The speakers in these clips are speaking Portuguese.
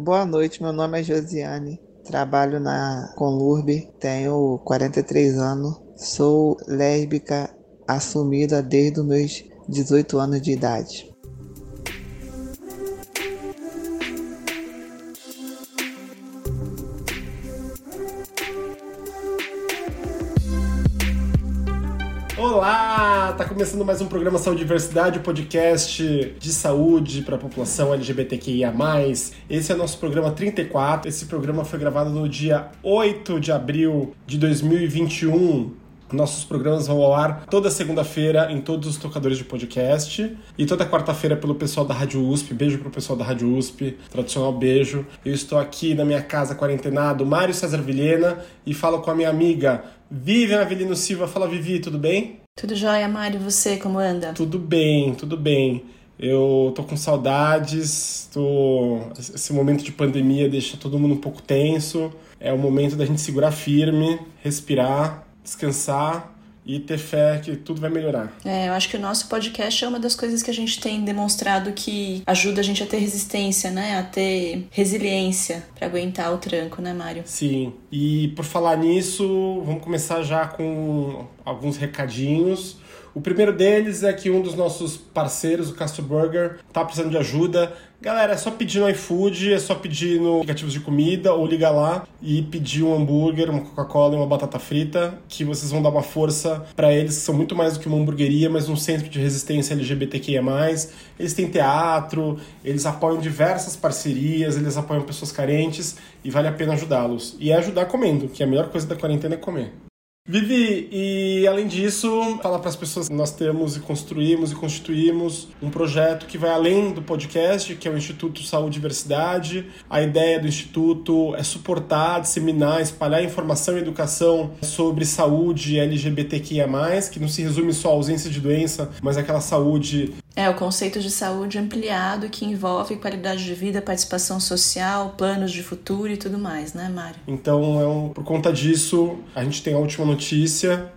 Boa noite, meu nome é Josiane. Trabalho na Conlurb, tenho 43 anos, sou lésbica assumida desde os meus 18 anos de idade. Começando mais um programa Saúde e Diversidade, podcast de saúde para a população LGBTQIA+. Esse é o nosso programa 34. Esse programa foi gravado no dia 8 de abril de 2021. Nossos programas vão ao ar toda segunda-feira em todos os tocadores de podcast e toda quarta-feira pelo pessoal da Rádio USP. Beijo pro pessoal da Rádio USP, tradicional beijo. Eu estou aqui na minha casa quarentenado, Mário César Vilhena, e falo com a minha amiga Vivian Avelino Silva. Fala, Vivi, tudo bem? Tudo jóia, Mário. Você, como anda? Tudo bem, tudo bem. Eu tô com saudades, tô... esse momento de pandemia deixa todo mundo um pouco tenso. É o momento da gente segurar firme, respirar descansar e ter fé que tudo vai melhorar. É, eu acho que o nosso podcast é uma das coisas que a gente tem demonstrado que ajuda a gente a ter resistência, né? A ter resiliência para aguentar o tranco, né, Mário? Sim. E por falar nisso, vamos começar já com alguns recadinhos. O primeiro deles é que um dos nossos parceiros, o Castro Burger, tá precisando de ajuda. Galera, é só pedir no iFood, é só pedir no aplicativos de comida ou ligar lá e pedir um hambúrguer, uma Coca-Cola e uma batata frita, que vocês vão dar uma força para eles, que são muito mais do que uma hamburgueria, mas um centro de resistência LGBTQIA+. Eles têm teatro, eles apoiam diversas parcerias, eles apoiam pessoas carentes e vale a pena ajudá-los. E é ajudar comendo, que a melhor coisa da quarentena é comer. Vivi, e além disso, falar para as pessoas que nós temos e construímos e constituímos um projeto que vai além do podcast, que é o Instituto Saúde e Diversidade. A ideia do Instituto é suportar, disseminar, espalhar informação e educação sobre saúde LGBTQIA, que não se resume só à ausência de doença, mas aquela saúde é, o conceito de saúde ampliado que envolve qualidade de vida, participação social, planos de futuro e tudo mais, né, Mário? Então, é um, por conta disso, a gente tem a última notícia,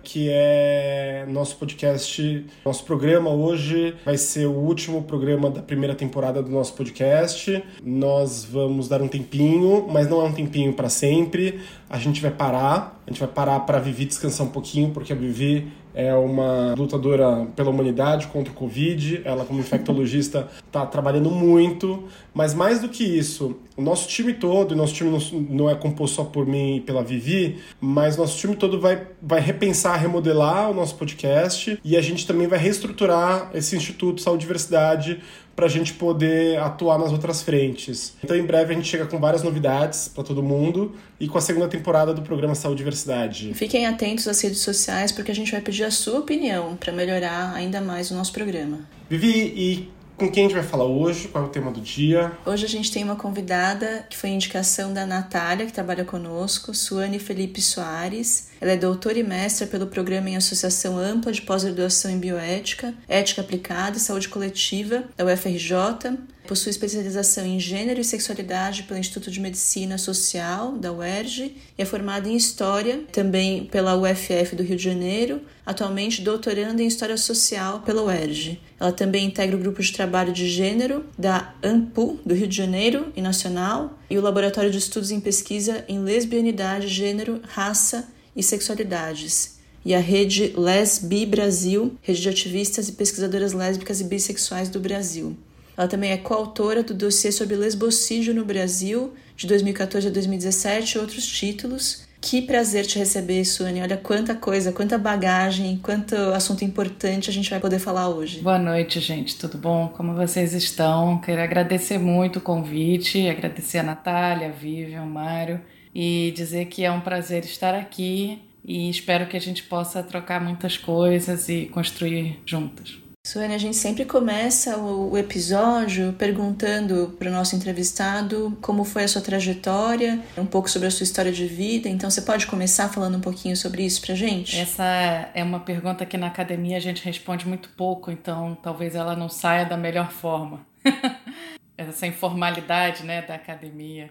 que é nosso podcast, nosso programa hoje vai ser o último programa da primeira temporada do nosso podcast. Nós vamos dar um tempinho, mas não é um tempinho para sempre. A gente vai parar, a gente vai parar para Vivi descansar um pouquinho, porque a Vivi é uma lutadora pela humanidade contra o Covid. Ela, como infectologista, está trabalhando muito. Mas mais do que isso, o nosso time todo, e nosso time não é composto só por mim e pela Vivi, mas nosso time todo vai, vai repensar, remodelar o nosso podcast e a gente também vai reestruturar esse Instituto Saúde e Diversidade para a gente poder atuar nas outras frentes. Então, em breve, a gente chega com várias novidades para todo mundo e com a segunda temporada do programa Saúde e Diversidade. Fiquem atentos às redes sociais, porque a gente vai pedir a sua opinião para melhorar ainda mais o nosso programa. Vivi, e com quem a gente vai falar hoje? Qual é o tema do dia? Hoje a gente tem uma convidada que foi indicação da Natália, que trabalha conosco, Suane Felipe Soares. Ela é doutora e mestra pelo programa em Associação Ampla de Pós-Graduação em Bioética, Ética Aplicada e Saúde Coletiva da UFRJ. Possui especialização em Gênero e Sexualidade pelo Instituto de Medicina Social da UERJ e é formada em História também pela UFF do Rio de Janeiro, atualmente doutoranda em História Social pela UERJ. Ela também integra o grupo de trabalho de gênero da AMPU do Rio de Janeiro e Nacional e o Laboratório de Estudos em Pesquisa em Lesbianidade, Gênero, Raça e Sexualidades e a rede Lesbi Brasil, rede de ativistas e pesquisadoras lésbicas e bissexuais do Brasil. Ela também é coautora do dossiê sobre lesbocídio no Brasil, de 2014 a 2017, e outros títulos. Que prazer te receber, Suane. Olha quanta coisa, quanta bagagem, quanto assunto importante a gente vai poder falar hoje. Boa noite, gente. Tudo bom? Como vocês estão? Quero agradecer muito o convite, agradecer a Natália, a Vivian, o Mário e dizer que é um prazer estar aqui e espero que a gente possa trocar muitas coisas e construir juntas. Suene, a gente sempre começa o episódio perguntando para o nosso entrevistado como foi a sua trajetória, um pouco sobre a sua história de vida. Então, você pode começar falando um pouquinho sobre isso para gente? Essa é uma pergunta que na academia a gente responde muito pouco, então talvez ela não saia da melhor forma. Essa informalidade né, da academia.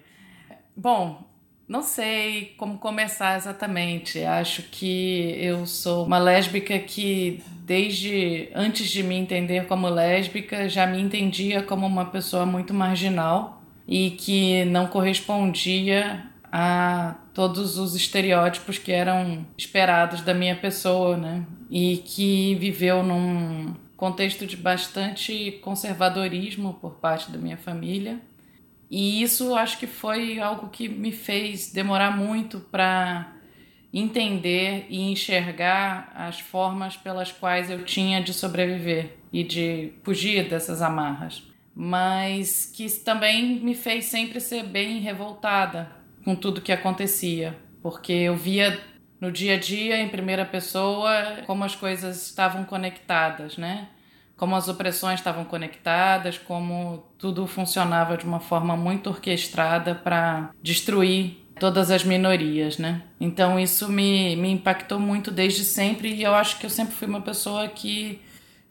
Bom, não sei como começar exatamente. Acho que eu sou uma lésbica que, desde antes de me entender como lésbica, já me entendia como uma pessoa muito marginal e que não correspondia a todos os estereótipos que eram esperados da minha pessoa, né? E que viveu num contexto de bastante conservadorismo por parte da minha família. E isso acho que foi algo que me fez demorar muito para entender e enxergar as formas pelas quais eu tinha de sobreviver e de fugir dessas amarras. Mas que também me fez sempre ser bem revoltada com tudo que acontecia, porque eu via no dia a dia, em primeira pessoa, como as coisas estavam conectadas, né? Como as opressões estavam conectadas, como tudo funcionava de uma forma muito orquestrada para destruir todas as minorias, né? Então isso me, me impactou muito desde sempre e eu acho que eu sempre fui uma pessoa que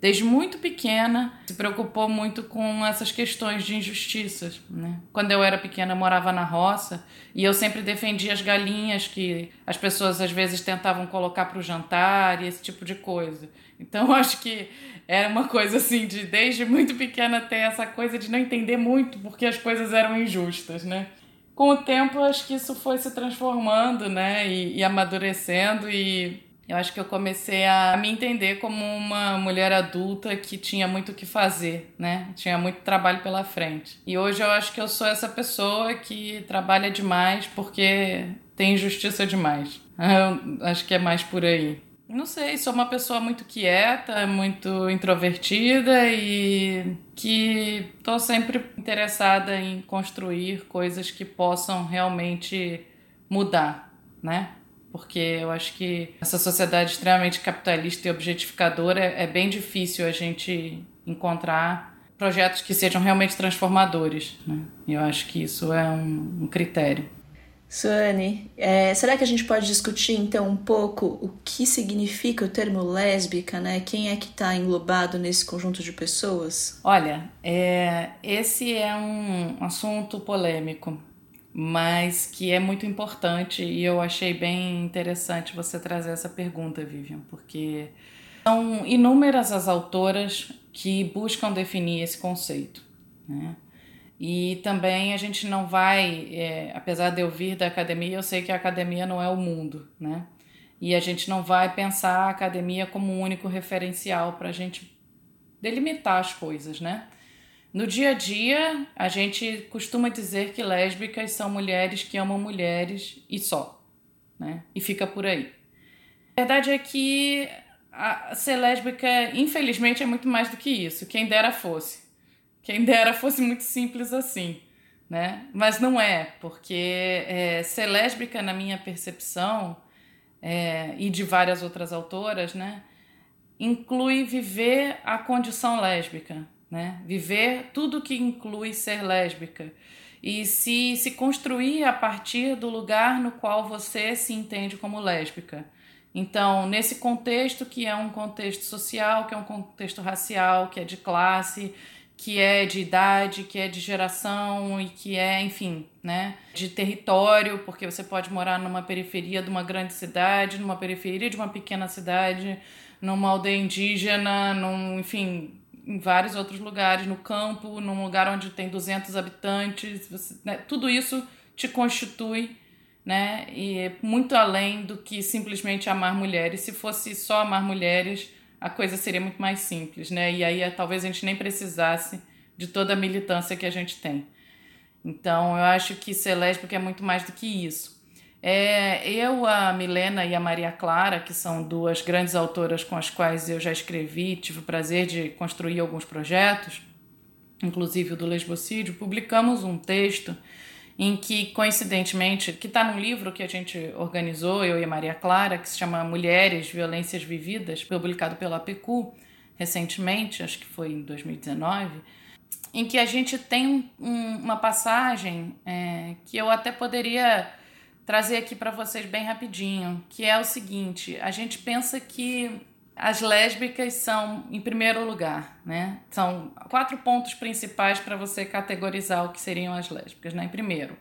desde muito pequena, se preocupou muito com essas questões de injustiças. Né? Quando eu era pequena, eu morava na roça e eu sempre defendia as galinhas que as pessoas às vezes tentavam colocar para o jantar e esse tipo de coisa. Então, acho que era uma coisa assim de desde muito pequena ter essa coisa de não entender muito porque as coisas eram injustas, né? Com o tempo, acho que isso foi se transformando, né, e, e amadurecendo e eu acho que eu comecei a me entender como uma mulher adulta que tinha muito o que fazer, né? Tinha muito trabalho pela frente. E hoje eu acho que eu sou essa pessoa que trabalha demais porque tem injustiça demais. Eu acho que é mais por aí. Não sei, sou uma pessoa muito quieta, muito introvertida e que tô sempre interessada em construir coisas que possam realmente mudar, né? Porque eu acho que essa sociedade extremamente capitalista e objetificadora é bem difícil a gente encontrar projetos que sejam realmente transformadores. Né? E eu acho que isso é um, um critério. Suane, é, será que a gente pode discutir então um pouco o que significa o termo lésbica, né? Quem é que está englobado nesse conjunto de pessoas? Olha, é, esse é um assunto polêmico mas que é muito importante e eu achei bem interessante você trazer essa pergunta, Vivian, porque são inúmeras as autoras que buscam definir esse conceito, né? E também a gente não vai, é, apesar de eu vir da academia, eu sei que a academia não é o mundo, né? E a gente não vai pensar a academia como um único referencial para a gente delimitar as coisas, né? No dia a dia, a gente costuma dizer que lésbicas são mulheres que amam mulheres e só, né? E fica por aí. A verdade é que ser lésbica, infelizmente, é muito mais do que isso. Quem dera fosse. Quem dera fosse muito simples assim, né? Mas não é, porque é, ser lésbica, na minha percepção, é, e de várias outras autoras, né? Inclui viver a condição lésbica né? Viver tudo que inclui ser lésbica e se, se construir a partir do lugar no qual você se entende como lésbica. Então, nesse contexto que é um contexto social, que é um contexto racial, que é de classe, que é de idade, que é de geração e que é, enfim, né, de território, porque você pode morar numa periferia de uma grande cidade, numa periferia de uma pequena cidade, numa aldeia indígena, num, enfim, em vários outros lugares, no campo, num lugar onde tem 200 habitantes, você, né, tudo isso te constitui, né? E é muito além do que simplesmente amar mulheres. Se fosse só amar mulheres, a coisa seria muito mais simples, né? E aí talvez a gente nem precisasse de toda a militância que a gente tem. Então, eu acho que ser lésbica é muito mais do que isso. É, eu, a Milena e a Maria Clara, que são duas grandes autoras com as quais eu já escrevi, tive o prazer de construir alguns projetos, inclusive o do lesbocídio, publicamos um texto em que, coincidentemente, que está num livro que a gente organizou, eu e a Maria Clara, que se chama Mulheres, Violências Vividas, publicado pela APQ recentemente, acho que foi em 2019, em que a gente tem um, uma passagem é, que eu até poderia trazer aqui para vocês bem rapidinho, que é o seguinte: a gente pensa que as lésbicas são, em primeiro lugar, né? São quatro pontos principais para você categorizar o que seriam as lésbicas, né? Primeiro,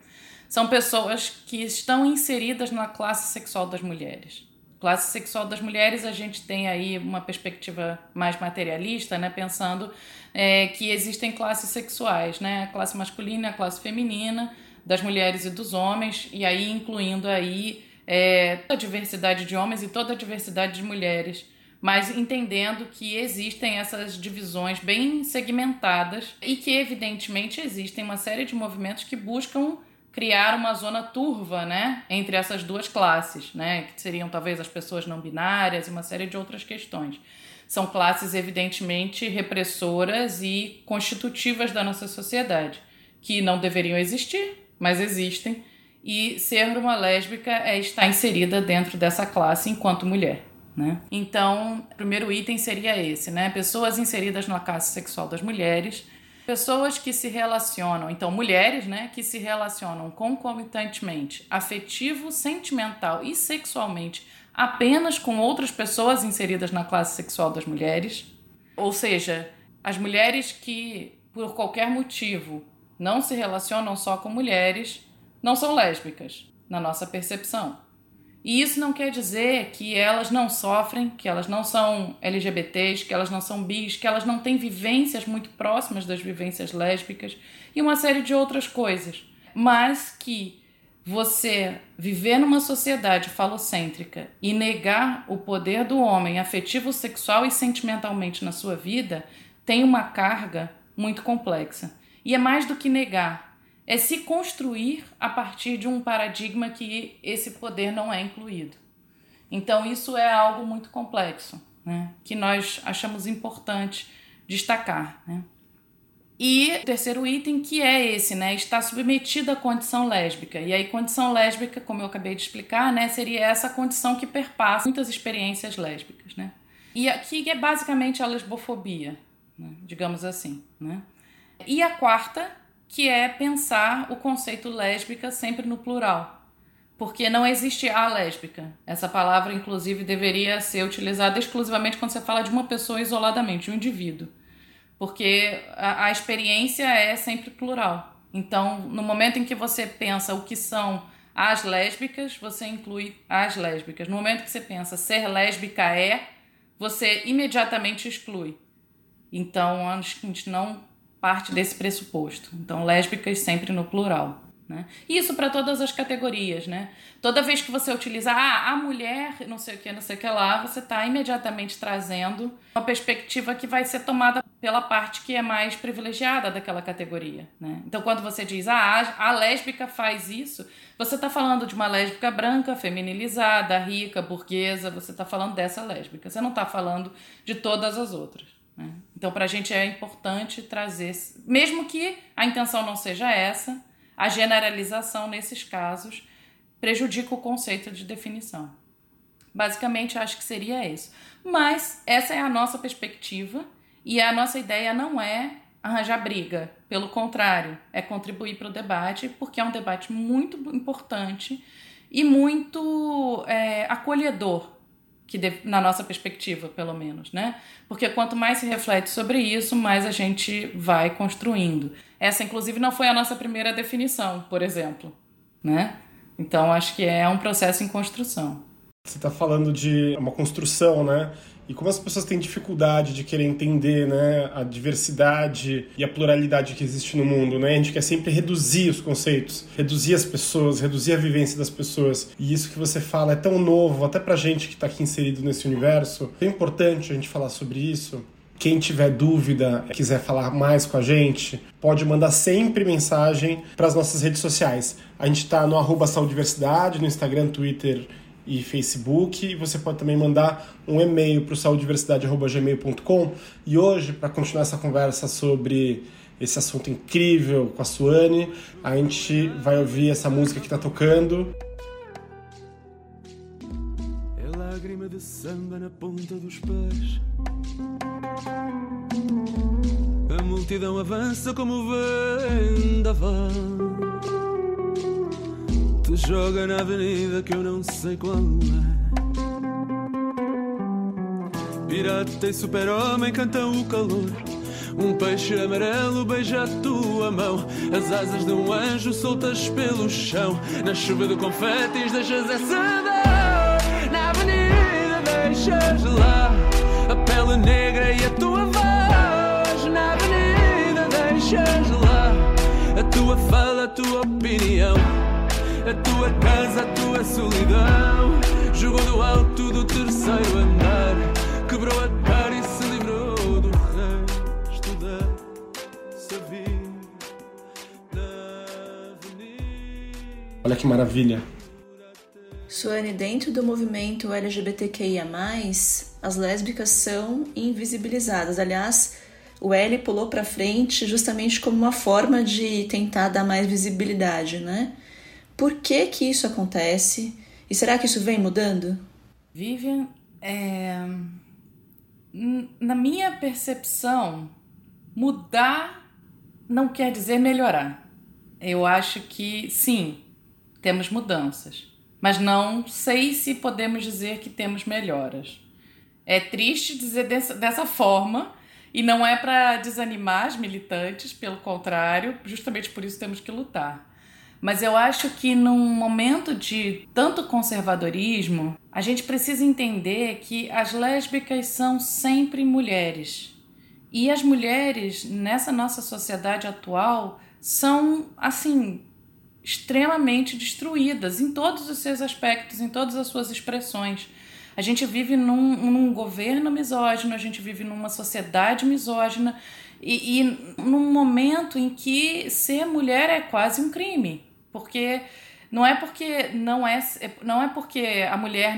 são pessoas que estão inseridas na classe sexual das mulheres. Classe sexual das mulheres, a gente tem aí uma perspectiva mais materialista, né? Pensando é, que existem classes sexuais, né? A classe masculina, a classe feminina, das mulheres e dos homens, e aí incluindo aí é, toda a diversidade de homens e toda a diversidade de mulheres, mas entendendo que existem essas divisões bem segmentadas e que, evidentemente, existem uma série de movimentos que buscam criar uma zona turva, né, entre essas duas classes, né, que seriam talvez as pessoas não binárias e uma série de outras questões. São classes evidentemente repressoras e constitutivas da nossa sociedade, que não deveriam existir, mas existem, e ser uma lésbica é estar inserida dentro dessa classe enquanto mulher. Né? Então, o primeiro item seria esse, né? Pessoas inseridas na classe sexual das mulheres Pessoas que se relacionam, então mulheres, né, que se relacionam concomitantemente, afetivo, sentimental e sexualmente apenas com outras pessoas inseridas na classe sexual das mulheres. Ou seja, as mulheres que, por qualquer motivo, não se relacionam só com mulheres, não são lésbicas, na nossa percepção. E isso não quer dizer que elas não sofrem, que elas não são LGBTs, que elas não são bis, que elas não têm vivências muito próximas das vivências lésbicas e uma série de outras coisas. Mas que você viver numa sociedade falocêntrica e negar o poder do homem afetivo, sexual e sentimentalmente na sua vida tem uma carga muito complexa. E é mais do que negar, é se construir a partir de um paradigma que esse poder não é incluído. Então, isso é algo muito complexo, né? que nós achamos importante destacar. Né? E o terceiro item, que é esse, né? Está submetido à condição lésbica. E aí, condição lésbica, como eu acabei de explicar, né? Seria essa condição que perpassa muitas experiências lésbicas, né? E aqui é basicamente a lesbofobia, né? digamos assim, né? E a quarta que é pensar o conceito lésbica sempre no plural. Porque não existe a lésbica. Essa palavra, inclusive, deveria ser utilizada exclusivamente quando você fala de uma pessoa isoladamente, um indivíduo. Porque a, a experiência é sempre plural. Então, no momento em que você pensa o que são as lésbicas, você inclui as lésbicas. No momento que você pensa ser lésbica é, você imediatamente exclui. Então, a gente não parte desse pressuposto. Então, lésbicas sempre no plural. Né? Isso para todas as categorias, né? Toda vez que você utiliza ah, a mulher, não sei o que, não sei o que lá, você está imediatamente trazendo uma perspectiva que vai ser tomada pela parte que é mais privilegiada daquela categoria, né? Então, quando você diz ah, a lésbica faz isso, você está falando de uma lésbica branca, feminilizada, rica, burguesa, você está falando dessa lésbica, você não está falando de todas as outras. Né? Então, para a gente é importante trazer, mesmo que a intenção não seja essa, a generalização nesses casos prejudica o conceito de definição. Basicamente, acho que seria isso. Mas essa é a nossa perspectiva e a nossa ideia não é arranjar briga. Pelo contrário, é contribuir para o debate, porque é um debate muito importante e muito é, acolhedor que na nossa perspectiva, pelo menos, né? Porque quanto mais se reflete sobre isso, mais a gente vai construindo. Essa, inclusive, não foi a nossa primeira definição, por exemplo, né? Então, acho que é um processo em construção. Você está falando de uma construção, né? E como as pessoas têm dificuldade de querer entender né, a diversidade e a pluralidade que existe no mundo, né? A gente quer sempre reduzir os conceitos, reduzir as pessoas, reduzir a vivência das pessoas. E isso que você fala é tão novo, até pra gente que está aqui inserido nesse universo. É importante a gente falar sobre isso. Quem tiver dúvida, quiser falar mais com a gente, pode mandar sempre mensagem para as nossas redes sociais. A gente está no arroba Saudiversidade, no Instagram, Twitter e Facebook. E você pode também mandar um e-mail para o saudiversidade.gmail.com. E hoje, para continuar essa conversa sobre esse assunto incrível com a Suane, a gente vai ouvir essa música que está tocando. É lágrima de samba na ponta dos pés. A multidão avança como vendaval te joga na avenida que eu não sei qual é. Pirata e super-homem cantam o calor. Um peixe amarelo beija a tua mão. As asas de um anjo soltas pelo chão. Na chuva de confetes deixas essa dor. Na avenida. deixas lá a pele negra e a tua voz na avenida. Deixas lá a tua fala, a tua opinião, a tua casa, a tua solidão. Jogou do alto do terceiro andar, quebrou a cara e se livrou do resto da vida da avenida. Olha que maravilha. Suane, dentro do movimento LGBTQIA, as lésbicas são invisibilizadas. Aliás, o L pulou para frente justamente como uma forma de tentar dar mais visibilidade, né? Por que que isso acontece? E será que isso vem mudando? Vivian, é... na minha percepção, mudar não quer dizer melhorar. Eu acho que sim, temos mudanças mas não sei se podemos dizer que temos melhoras. É triste dizer dessa, dessa forma, e não é para desanimar as militantes, pelo contrário, justamente por isso temos que lutar. Mas eu acho que num momento de tanto conservadorismo, a gente precisa entender que as lésbicas são sempre mulheres. E as mulheres nessa nossa sociedade atual são, assim, extremamente destruídas em todos os seus aspectos, em todas as suas expressões. A gente vive num, num governo misógino, a gente vive numa sociedade misógina e, e num momento em que ser mulher é quase um crime, porque não é porque não é não é porque a mulher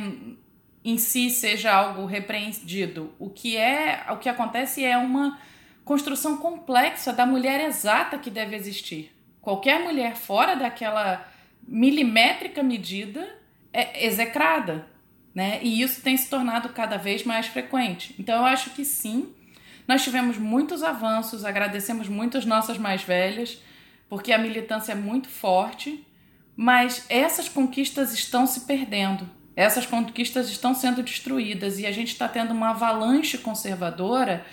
em si seja algo repreendido. O que é, o que acontece é uma construção complexa da mulher exata que deve existir. Qualquer mulher fora daquela milimétrica medida é execrada, né? E isso tem se tornado cada vez mais frequente. Então eu acho que sim, nós tivemos muitos avanços, agradecemos muito as nossas mais velhas, porque a militância é muito forte, mas essas conquistas estão se perdendo. Essas conquistas estão sendo destruídas e a gente está tendo uma avalanche conservadora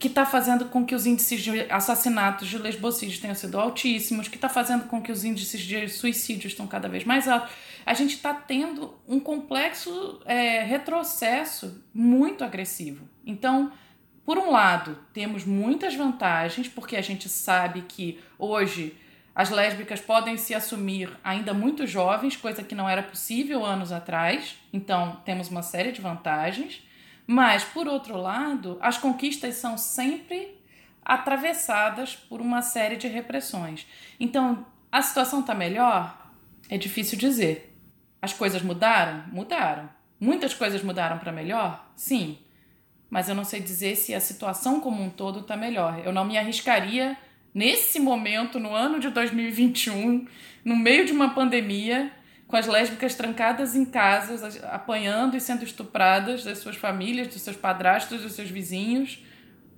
que está fazendo com que os índices de assassinatos de lesbocídios tenham sido altíssimos, que está fazendo com que os índices de suicídio estão cada vez mais altos. A gente está tendo um complexo é, retrocesso muito agressivo. Então, por um lado, temos muitas vantagens, porque a gente sabe que hoje as lésbicas podem se assumir ainda muito jovens, coisa que não era possível anos atrás. Então, temos uma série de vantagens. Mas, por outro lado, as conquistas são sempre atravessadas por uma série de repressões. Então, a situação está melhor? É difícil dizer. As coisas mudaram? Mudaram. Muitas coisas mudaram para melhor? Sim. Mas eu não sei dizer se a situação como um todo está melhor. Eu não me arriscaria nesse momento, no ano de 2021, no meio de uma pandemia, com as lésbicas trancadas em casas, apanhando e sendo estupradas das suas famílias, dos seus padrastos, dos seus vizinhos,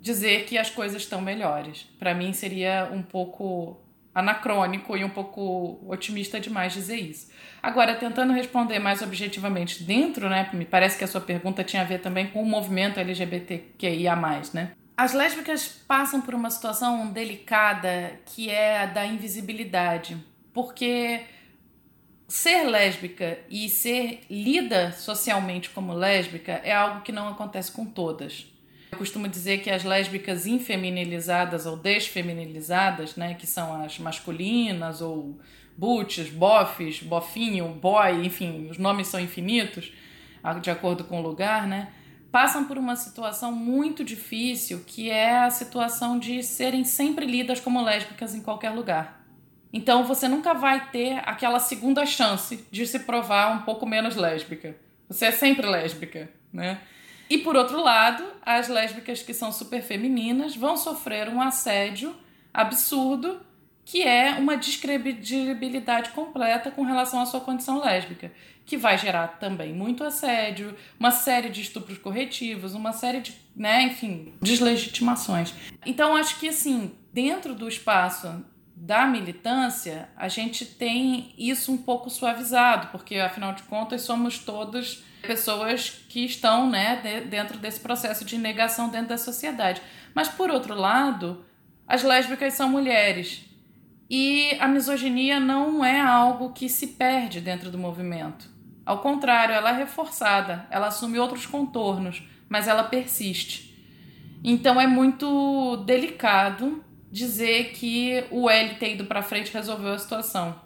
dizer que as coisas estão melhores. Para mim seria um pouco anacrônico e um pouco otimista demais dizer isso. Agora, tentando responder mais objetivamente dentro, né, me parece que a sua pergunta tinha a ver também com o movimento LGBTQIA+, né? As lésbicas passam por uma situação delicada que é a da invisibilidade, porque ser lésbica e ser lida socialmente como lésbica é algo que não acontece com todas. Eu costumo dizer que as lésbicas infeminilizadas ou desfeminilizadas, né, que são as masculinas ou butches, bofes, bofinho, boy, enfim, os nomes são infinitos, de acordo com o lugar, né, passam por uma situação muito difícil, que é a situação de serem sempre lidas como lésbicas em qualquer lugar. Então você nunca vai ter aquela segunda chance de se provar um pouco menos lésbica. Você é sempre lésbica, né? E por outro lado, as lésbicas que são super femininas vão sofrer um assédio absurdo, que é uma descredibilidade completa com relação à sua condição lésbica, que vai gerar também muito assédio, uma série de estupros corretivos, uma série de, né, enfim, deslegitimações. Então acho que assim, dentro do espaço da militância, a gente tem isso um pouco suavizado, porque afinal de contas somos todas pessoas que estão né, dentro desse processo de negação dentro da sociedade. Mas por outro lado, as lésbicas são mulheres. E a misoginia não é algo que se perde dentro do movimento. Ao contrário, ela é reforçada, ela assume outros contornos, mas ela persiste. Então é muito delicado dizer que o L ter ido para frente resolveu a situação.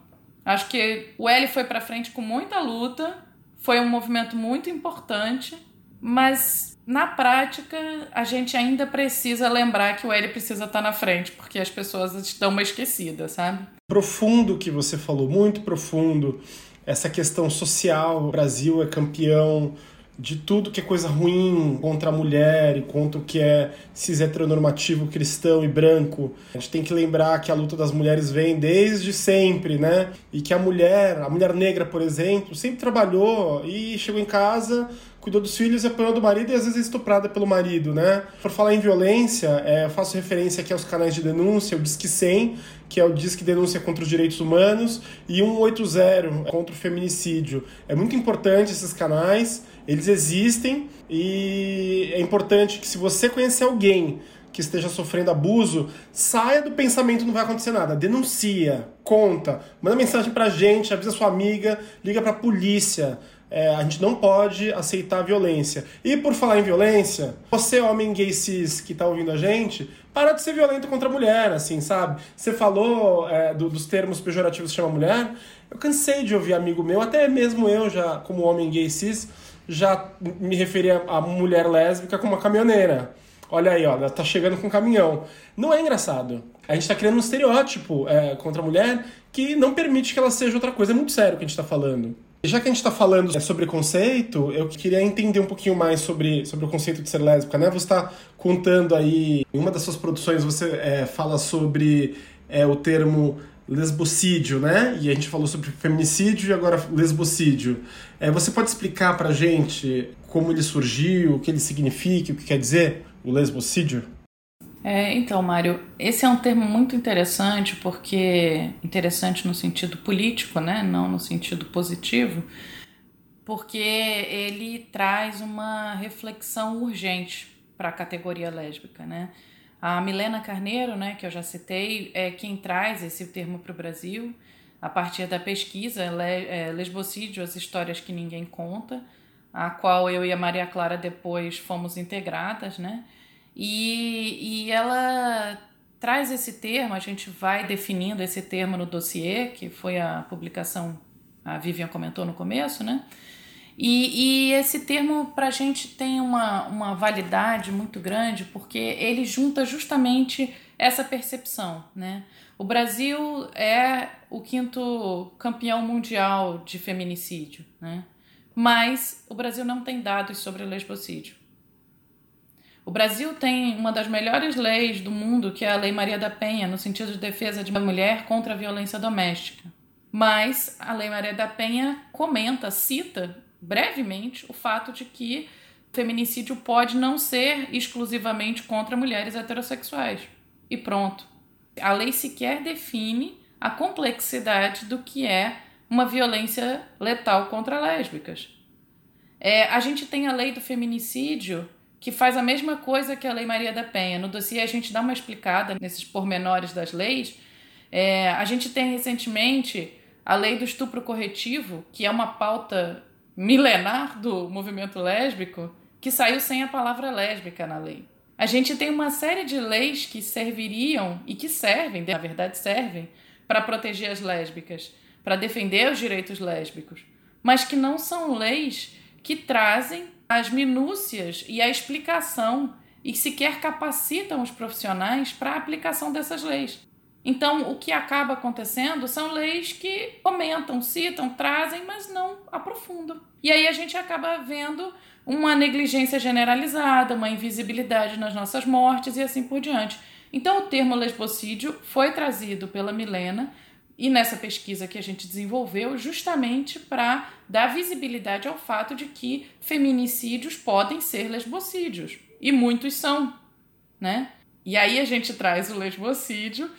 Acho que o L foi para frente com muita luta, foi um movimento muito importante, mas na prática a gente ainda precisa lembrar que o L precisa estar tá na frente, porque as pessoas estão uma esquecidas, sabe? Profundo que você falou, muito profundo. Essa questão social, o Brasil é campeão de tudo que é coisa ruim contra a mulher e contra o que é cis heteronormativo cristão e branco. A gente tem que lembrar que a luta das mulheres vem desde sempre, né? E que a mulher, a mulher negra, por exemplo, sempre trabalhou e chegou em casa, cuidou dos filhos e apanhou do marido e às vezes é estuprada pelo marido, né? Por falar em violência, é, eu faço referência aqui aos canais de denúncia, o Disque 100, que é o Disque Denúncia contra os Direitos Humanos, e 180 contra o feminicídio. É muito importante esses canais, eles existem e é importante que se você conhecer alguém que esteja sofrendo abuso, saia do pensamento não vai acontecer nada. Denuncia, conta, manda mensagem pra gente, avisa sua amiga, liga pra polícia. É, a gente não pode aceitar violência. E por falar em violência, você, homem gay cis que tá ouvindo a gente, para de ser violento contra a mulher, assim, sabe? Você falou é, do, dos termos pejorativos que chama mulher. Eu cansei de ouvir amigo meu, até mesmo eu, já como homem gay cis, já me referia a mulher lésbica como uma caminhoneira. Olha aí, ó, ela tá chegando com um caminhão. Não é engraçado. A gente tá criando um estereótipo é, contra a mulher que não permite que ela seja outra coisa. É muito sério o que a gente tá falando. Já que a gente está falando sobre conceito, eu queria entender um pouquinho mais sobre, sobre o conceito de ser lésbica, né? Você está contando aí, em uma das suas produções você é, fala sobre é, o termo lesbocídio, né? E a gente falou sobre feminicídio e agora lesbocídio. É, você pode explicar pra gente como ele surgiu, o que ele significa, o que quer dizer o lesbocídio? É, então, Mário, esse é um termo muito interessante, porque interessante no sentido político, né? não no sentido positivo, porque ele traz uma reflexão urgente para a categoria lésbica. Né? A Milena Carneiro, né, que eu já citei, é quem traz esse termo para o Brasil a partir da pesquisa é, Lesbocídio, as histórias que ninguém conta, a qual eu e a Maria Clara depois fomos integradas, né? E, e ela traz esse termo, a gente vai definindo esse termo no dossiê, que foi a publicação, a Vivian comentou no começo, né? E, e esse termo para a gente tem uma, uma validade muito grande porque ele junta justamente essa percepção, né? O Brasil é o quinto campeão mundial de feminicídio, né? Mas o Brasil não tem dados sobre lesbocídio. O Brasil tem uma das melhores leis do mundo, que é a Lei Maria da Penha, no sentido de defesa de uma mulher contra a violência doméstica. Mas a Lei Maria da Penha comenta, cita brevemente o fato de que feminicídio pode não ser exclusivamente contra mulheres heterossexuais. E pronto. A lei sequer define a complexidade do que é uma violência letal contra lésbicas. É, a gente tem a lei do feminicídio que faz a mesma coisa que a Lei Maria da Penha. No dossiê a gente dá uma explicada nesses pormenores das leis. É, a gente tem recentemente a lei do estupro corretivo, que é uma pauta milenar do movimento lésbico, que saiu sem a palavra lésbica na lei. A gente tem uma série de leis que serviriam e que servem, na verdade servem, para proteger as lésbicas, para defender os direitos lésbicos, mas que não são leis que trazem as minúcias e a explicação e sequer capacitam os profissionais para a aplicação dessas leis. Então, o que acaba acontecendo são leis que comentam, citam, trazem, mas não aprofundam. E aí a gente acaba vendo uma negligência generalizada, uma invisibilidade nas nossas mortes e assim por diante. Então, o termo lesbocídio foi trazido pela Milena e nessa pesquisa que a gente desenvolveu, justamente para dar visibilidade ao fato de que feminicídios podem ser lesbocídios. E muitos são, né? E aí a gente traz o lesbocídio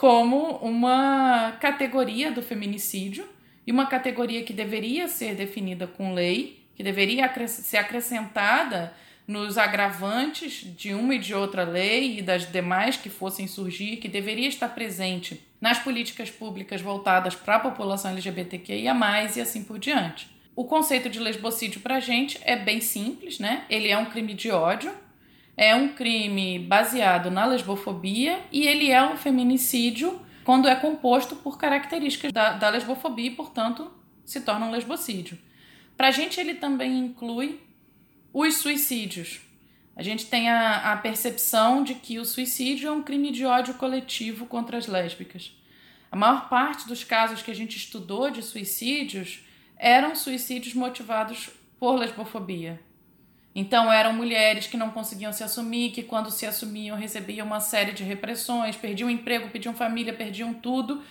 como uma categoria do feminicídio e uma categoria que deveria ser definida com lei, que deveria ser acrescentada nos agravantes de uma e de outra lei e das demais que fossem surgir, que deveria estar presente nas políticas públicas voltadas para a população LGBTQIA, e assim por diante. o conceito de lesbocídio para a gente é bem simples, né? Ele é um crime de ódio, é um crime baseado na lesbofobia e ele é um feminicídio quando é composto por características da, da lesbofobia e, portanto, se torna um lesbocídio. Para a gente, ele também inclui os suicídios. A gente tem a, a percepção de que o suicídio é um crime de ódio coletivo contra as lésbicas. A maior parte dos casos que a gente estudou de suicídios eram suicídios motivados por lesbofobia. Então, eram mulheres que não conseguiam se assumir, que quando se assumiam recebiam uma série de repressões, perdiam emprego, perdiam família, perdiam tudo,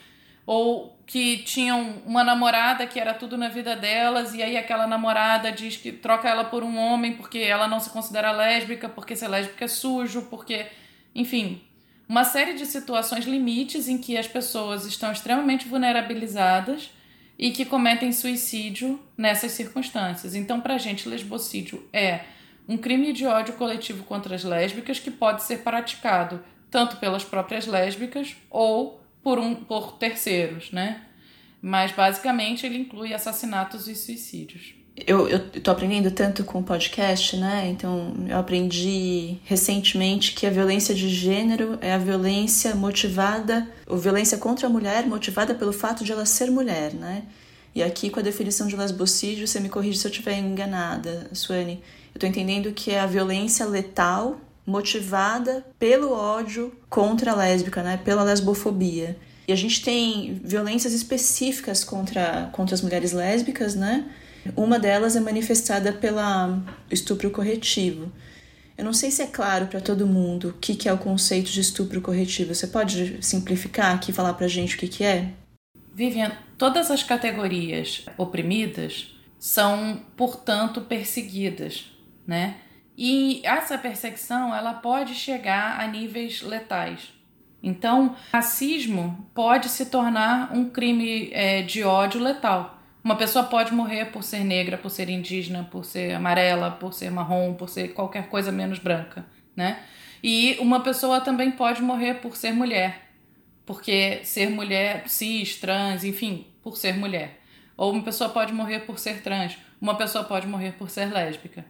ou que tinham uma namorada que era tudo na vida delas, e aí aquela namorada diz que troca ela por um homem porque ela não se considera lésbica, porque ser lésbica é sujo, porque. Enfim, uma série de situações limites em que as pessoas estão extremamente vulnerabilizadas e que cometem suicídio nessas circunstâncias. Então, para a gente, lesbocídio é um crime de ódio coletivo contra as lésbicas que pode ser praticado tanto pelas próprias lésbicas ou por, um, por terceiros, né? Mas basicamente ele inclui assassinatos e suicídios. Eu, eu tô aprendendo tanto com o podcast, né? Então, eu aprendi recentemente que a violência de gênero é a violência motivada, ou violência contra a mulher motivada pelo fato de ela ser mulher, né? E aqui, com a definição de lesbocídio, você me corrige se eu estiver enganada, Suane. Eu tô entendendo que é a violência letal motivada pelo ódio contra a lésbica, né? Pela lesbofobia. E a gente tem violências específicas contra, contra as mulheres lésbicas, né? Uma delas é manifestada pelo estupro corretivo. Eu não sei se é claro para todo mundo o que, que é o conceito de estupro corretivo. Você pode simplificar aqui e falar para a gente o que, que é? Vivian, todas as categorias oprimidas são, portanto, perseguidas, né? E essa perseguição ela pode chegar a níveis letais. Então, racismo pode se tornar um crime é, de ódio letal. Uma pessoa pode morrer por ser negra, por ser indígena, por ser amarela, por ser marrom, por ser qualquer coisa menos branca, né? E uma pessoa também pode morrer por ser mulher, porque ser mulher, cis, trans, enfim, por ser mulher. Ou uma pessoa pode morrer por ser trans, uma pessoa pode morrer por ser lésbica.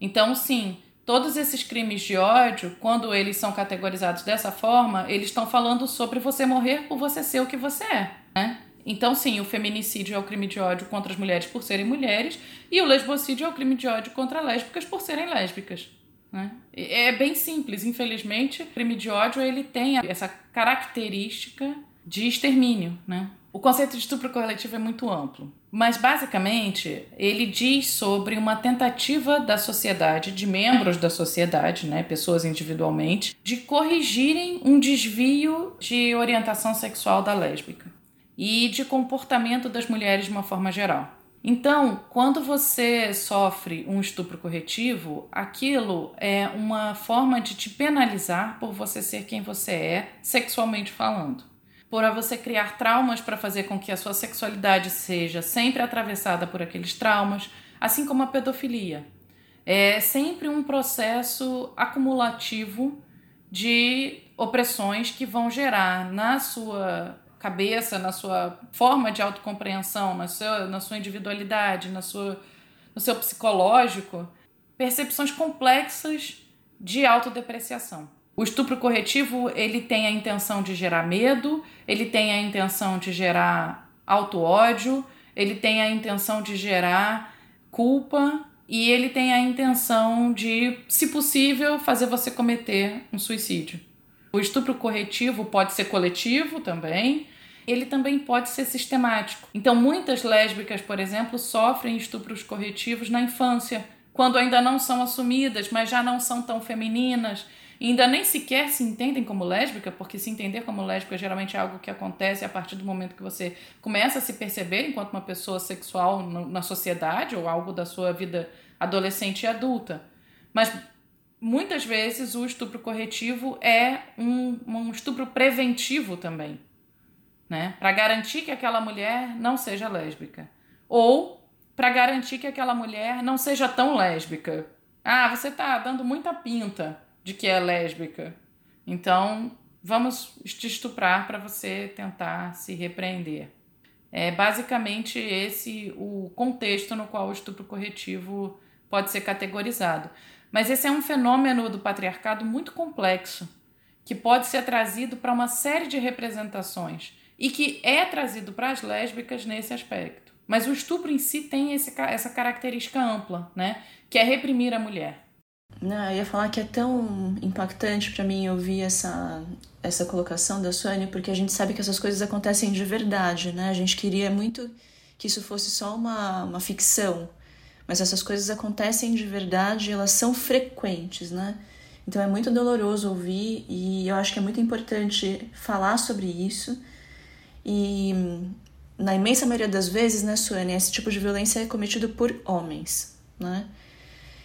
Então, sim, todos esses crimes de ódio, quando eles são categorizados dessa forma, eles estão falando sobre você morrer por você ser o que você é, né? Então, sim, o feminicídio é o crime de ódio contra as mulheres por serem mulheres, e o lesbocídio é o crime de ódio contra lésbicas por serem lésbicas. Né? É bem simples, infelizmente, o crime de ódio ele tem essa característica de extermínio. Né? O conceito de estupro coletivo é muito amplo, mas basicamente ele diz sobre uma tentativa da sociedade, de membros da sociedade, né, pessoas individualmente, de corrigirem um desvio de orientação sexual da lésbica e de comportamento das mulheres de uma forma geral. Então, quando você sofre um estupro corretivo, aquilo é uma forma de te penalizar por você ser quem você é, sexualmente falando. Por você criar traumas para fazer com que a sua sexualidade seja sempre atravessada por aqueles traumas, assim como a pedofilia. É sempre um processo acumulativo de opressões que vão gerar na sua cabeça, na sua forma de autocompreensão, na sua, na sua individualidade, na sua, no seu psicológico, percepções complexas de autodepreciação. O estupro corretivo, ele tem a intenção de gerar medo, ele tem a intenção de gerar auto-ódio, ele tem a intenção de gerar culpa e ele tem a intenção de, se possível, fazer você cometer um suicídio. O estupro corretivo pode ser coletivo também, ele também pode ser sistemático. Então, muitas lésbicas, por exemplo, sofrem estupros corretivos na infância, quando ainda não são assumidas, mas já não são tão femininas, e ainda nem sequer se entendem como lésbica, porque se entender como lésbica geralmente é algo que acontece a partir do momento que você começa a se perceber enquanto uma pessoa sexual na sociedade ou algo da sua vida adolescente e adulta. Mas muitas vezes o estupro corretivo é um, um estupro preventivo também né? Para garantir que aquela mulher não seja lésbica. Ou para garantir que aquela mulher não seja tão lésbica. Ah, você tá dando muita pinta de que é lésbica. Então, vamos te estuprar para você tentar se repreender. É basicamente esse o contexto no qual o estupro corretivo pode ser categorizado. Mas esse é um fenômeno do patriarcado muito complexo, que pode ser trazido para uma série de representações e que é trazido para as lésbicas nesse aspecto. Mas o estupro em si tem esse, essa característica ampla, né? Que é reprimir a mulher. Não, eu ia falar que é tão impactante para mim ouvir essa, essa colocação da Sônia, porque a gente sabe que essas coisas acontecem de verdade, né? A gente queria muito que isso fosse só uma, uma ficção, mas essas coisas acontecem de verdade, elas são frequentes, né? Então é muito doloroso ouvir e eu acho que é muito importante falar sobre isso. E na imensa maioria das vezes, né, Suane, esse tipo de violência é cometido por homens, né?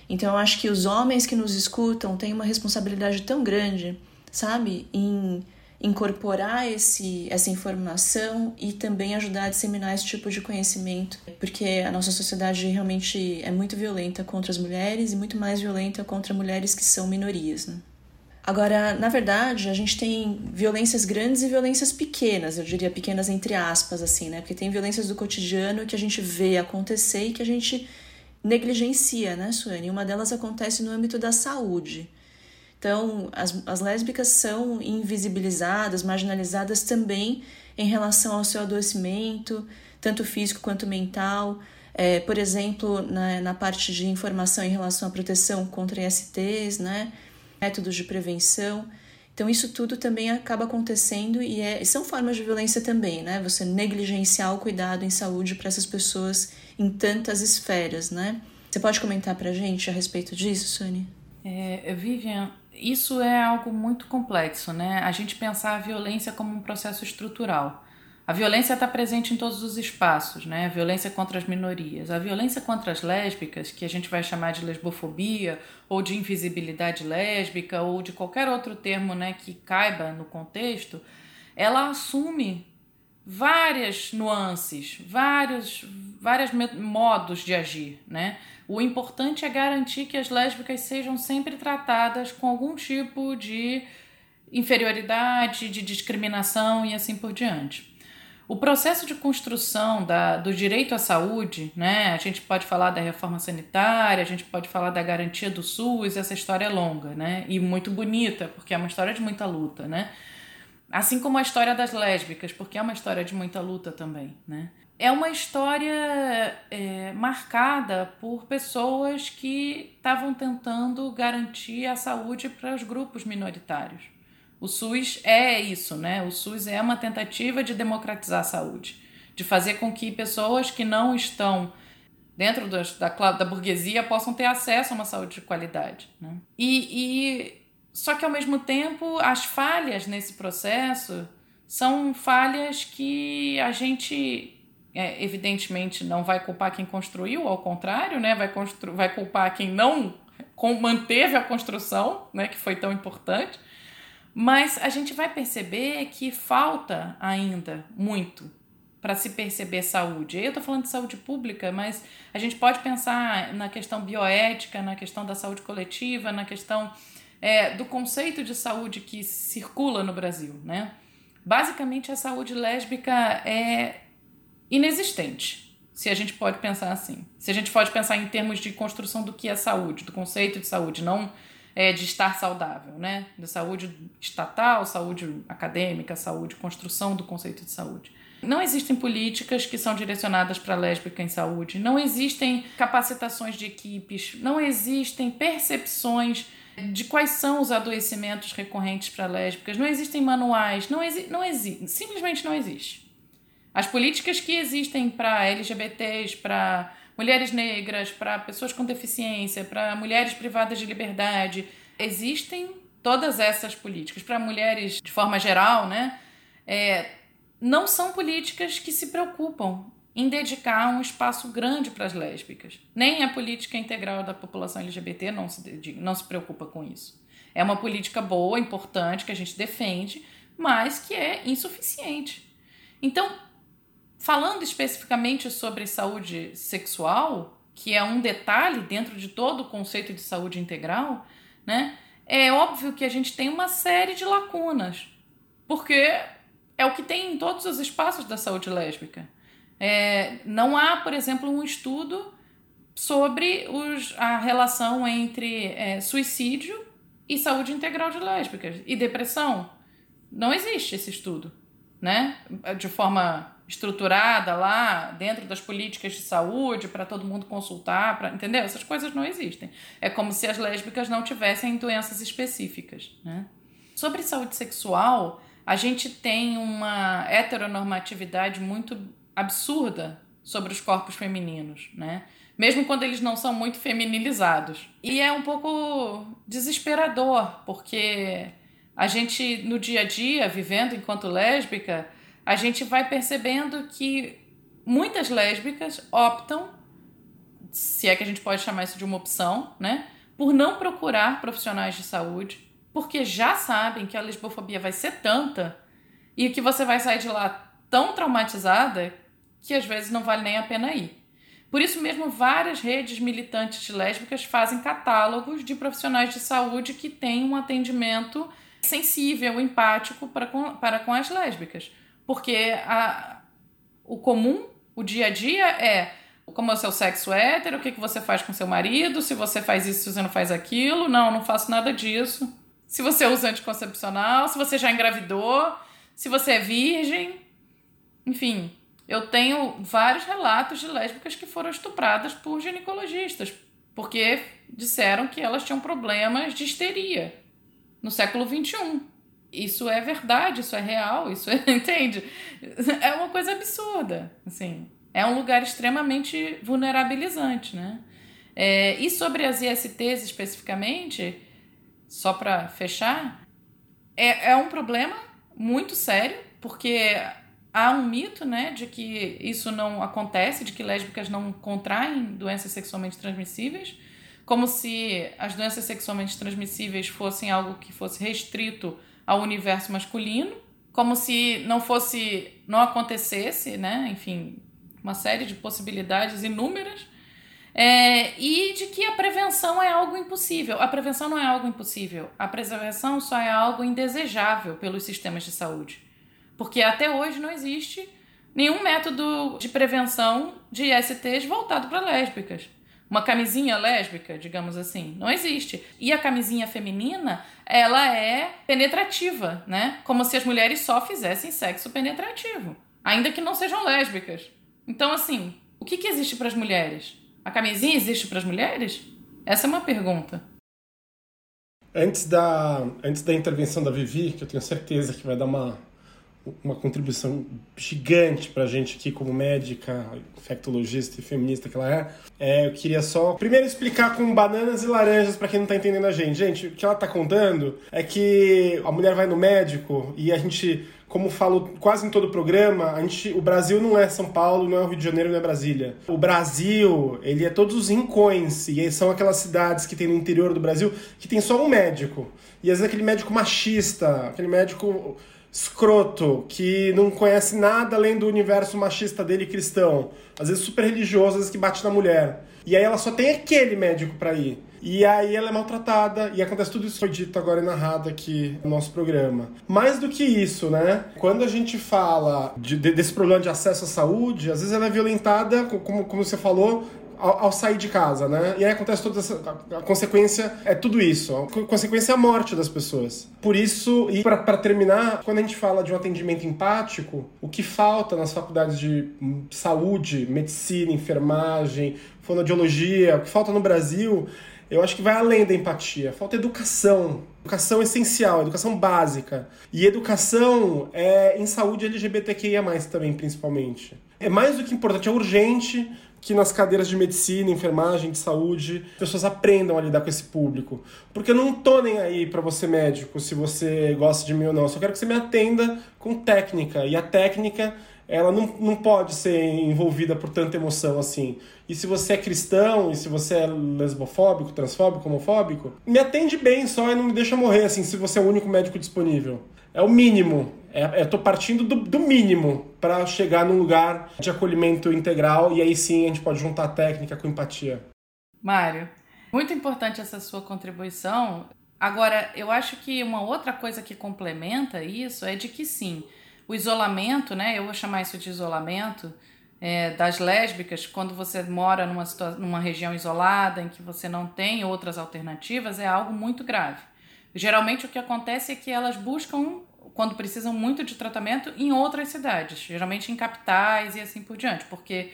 Então eu acho que os homens que nos escutam têm uma responsabilidade tão grande, sabe, em incorporar esse, essa informação e também ajudar a disseminar esse tipo de conhecimento, porque a nossa sociedade realmente é muito violenta contra as mulheres e muito mais violenta contra mulheres que são minorias. Né? Agora, na verdade, a gente tem violências grandes e violências pequenas, eu diria pequenas entre aspas, assim, né? Porque tem violências do cotidiano que a gente vê acontecer e que a gente negligencia, né, Suane? Uma delas acontece no âmbito da saúde. Então, as, as lésbicas são invisibilizadas, marginalizadas também em relação ao seu adoecimento, tanto físico quanto mental. É, por exemplo, na, na parte de informação em relação à proteção contra ISTs, né? Métodos de prevenção. Então, isso tudo também acaba acontecendo e é, são formas de violência também, né? Você negligenciar o cuidado em saúde para essas pessoas em tantas esferas, né? Você pode comentar para a gente a respeito disso, Sônia? É, Vivian, isso é algo muito complexo, né? A gente pensar a violência como um processo estrutural. A violência está presente em todos os espaços, né? A violência contra as minorias. A violência contra as lésbicas, que a gente vai chamar de lesbofobia, ou de invisibilidade lésbica, ou de qualquer outro termo né, que caiba no contexto, ela assume várias nuances, vários, vários modos de agir, né? O importante é garantir que as lésbicas sejam sempre tratadas com algum tipo de inferioridade, de discriminação e assim por diante. O processo de construção da, do direito à saúde, né? A gente pode falar da reforma sanitária, a gente pode falar da garantia do SUS, essa história é longa, né? E muito bonita, porque é uma história de muita luta, né? Assim como a história das lésbicas, porque é uma história de muita luta também, né? é uma história é, marcada por pessoas que estavam tentando garantir a saúde para os grupos minoritários. O SUS é isso, né? O SUS é uma tentativa de democratizar a saúde, de fazer com que pessoas que não estão dentro das, da, da burguesia possam ter acesso a uma saúde de qualidade. Né? E, e só que ao mesmo tempo as falhas nesse processo são falhas que a gente é, evidentemente não vai culpar quem construiu, ao contrário, né? vai, vai culpar quem não manteve a construção, né? que foi tão importante. Mas a gente vai perceber que falta ainda muito para se perceber saúde. Eu estou falando de saúde pública, mas a gente pode pensar na questão bioética, na questão da saúde coletiva, na questão é, do conceito de saúde que circula no Brasil. Né? Basicamente, a saúde lésbica é inexistente, se a gente pode pensar assim. Se a gente pode pensar em termos de construção do que é saúde, do conceito de saúde, não é, de estar saudável, né? De saúde estatal, saúde acadêmica, saúde, construção do conceito de saúde. Não existem políticas que são direcionadas para lésbica em saúde, não existem capacitações de equipes, não existem percepções de quais são os adoecimentos recorrentes para lésbicas, não existem manuais, não, exi não existe, simplesmente não existe. As políticas que existem para LGBTs, para mulheres negras, para pessoas com deficiência, para mulheres privadas de liberdade, existem todas essas políticas. Para mulheres, de forma geral, né, é, não são políticas que se preocupam em dedicar um espaço grande para as lésbicas. Nem a política integral da população LGBT não se, dedica, não se preocupa com isso. É uma política boa, importante, que a gente defende, mas que é insuficiente. Então, Falando especificamente sobre saúde sexual, que é um detalhe dentro de todo o conceito de saúde integral, né? É óbvio que a gente tem uma série de lacunas, porque é o que tem em todos os espaços da saúde lésbica. É, não há, por exemplo, um estudo sobre os, a relação entre é, suicídio e saúde integral de lésbicas e depressão. Não existe esse estudo, né? De forma estruturada lá dentro das políticas de saúde para todo mundo consultar, entendeu? Essas coisas não existem. É como se as lésbicas não tivessem doenças específicas, né? Sobre saúde sexual, a gente tem uma heteronormatividade muito absurda sobre os corpos femininos, né? Mesmo quando eles não são muito feminilizados. E é um pouco desesperador, porque a gente, no dia a dia, vivendo enquanto lésbica, a gente vai percebendo que muitas lésbicas optam, se é que a gente pode chamar isso de uma opção, né? Por não procurar profissionais de saúde, porque já sabem que a lesbofobia vai ser tanta e que você vai sair de lá tão traumatizada que às vezes não vale nem a pena ir. Por isso mesmo, várias redes militantes lésbicas fazem catálogos de profissionais de saúde que têm um atendimento sensível, empático para com, para com as lésbicas. Porque a, o comum, o dia a dia é como é o seu sexo hétero, o que, que você faz com seu marido, se você faz isso, se você não faz aquilo. Não, não faço nada disso. Se você usa anticoncepcional, se você já engravidou, se você é virgem. Enfim, eu tenho vários relatos de lésbicas que foram estupradas por ginecologistas, porque disseram que elas tinham problemas de histeria no século XXI. Isso é verdade, isso é real, isso é, entende? É uma coisa absurda, assim. É um lugar extremamente vulnerabilizante, né? É, e sobre as ISTs especificamente, só para fechar, é, é um problema muito sério, porque há um mito, né, de que isso não acontece, de que lésbicas não contraem doenças sexualmente transmissíveis, como se as doenças sexualmente transmissíveis fossem algo que fosse restrito ao universo masculino, como se não fosse, não acontecesse, né? Enfim, uma série de possibilidades inúmeras. É, e de que a prevenção é algo impossível. A prevenção não é algo impossível. A preservação só é algo indesejável pelos sistemas de saúde. Porque até hoje não existe nenhum método de prevenção de STs voltado para lésbicas uma camisinha lésbica, digamos assim, não existe. E a camisinha feminina, ela é penetrativa, né? Como se as mulheres só fizessem sexo penetrativo, ainda que não sejam lésbicas. Então, assim, o que, que existe para as mulheres? A camisinha existe para as mulheres? Essa é uma pergunta. Antes da, antes da intervenção da Vivi, que eu tenho certeza que vai dar uma uma contribuição gigante para a gente aqui como médica, infectologista e feminista que ela é. é. Eu queria só primeiro explicar com bananas e laranjas para quem não está entendendo a gente. Gente, o que ela está contando é que a mulher vai no médico e a gente, como falo quase em todo o programa, a gente, o Brasil não é São Paulo, não é o Rio de Janeiro, não é Brasília. O Brasil, ele é todos os rincões e são aquelas cidades que tem no interior do Brasil que tem só um médico. E às vezes aquele médico machista, aquele médico escroto, que não conhece nada além do universo machista dele cristão, às vezes super religioso, às vezes que bate na mulher. E aí ela só tem aquele médico para ir. E aí ela é maltratada, e acontece tudo isso que foi dito agora e narrado aqui no nosso programa. Mais do que isso, né? Quando a gente fala de, de, desse problema de acesso à saúde, às vezes ela é violentada, como, como você falou, ao, ao, sair de casa, né? E aí acontece toda essa. A, a consequência é tudo isso. A consequência é a morte das pessoas. Por isso, e para terminar, quando a gente fala de um atendimento empático, o que falta nas faculdades de saúde, medicina, enfermagem, fonoaudiologia, o que falta no Brasil eu acho que vai além da empatia. Falta educação. Educação essencial, educação básica. E educação é em saúde LGBTQIA, também, principalmente. É mais do que importante, é urgente que nas cadeiras de medicina, enfermagem, de saúde, as pessoas aprendam a lidar com esse público. Porque eu não tô nem aí para você médico se você gosta de mim ou não. Eu só quero que você me atenda com técnica. E a técnica, ela não, não pode ser envolvida por tanta emoção assim. E se você é cristão, e se você é lesbofóbico, transfóbico, homofóbico, me atende bem só e não me deixa morrer assim, se você é o único médico disponível. É o mínimo. É, eu tô partindo do, do mínimo para chegar num lugar de acolhimento integral e aí sim a gente pode juntar técnica com empatia. Mário, muito importante essa sua contribuição. Agora, eu acho que uma outra coisa que complementa isso é de que sim, o isolamento, né? Eu vou chamar isso de isolamento, é, das lésbicas, quando você mora numa, numa região isolada, em que você não tem outras alternativas, é algo muito grave. Geralmente o que acontece é que elas buscam, quando precisam muito de tratamento, em outras cidades, geralmente em capitais e assim por diante, porque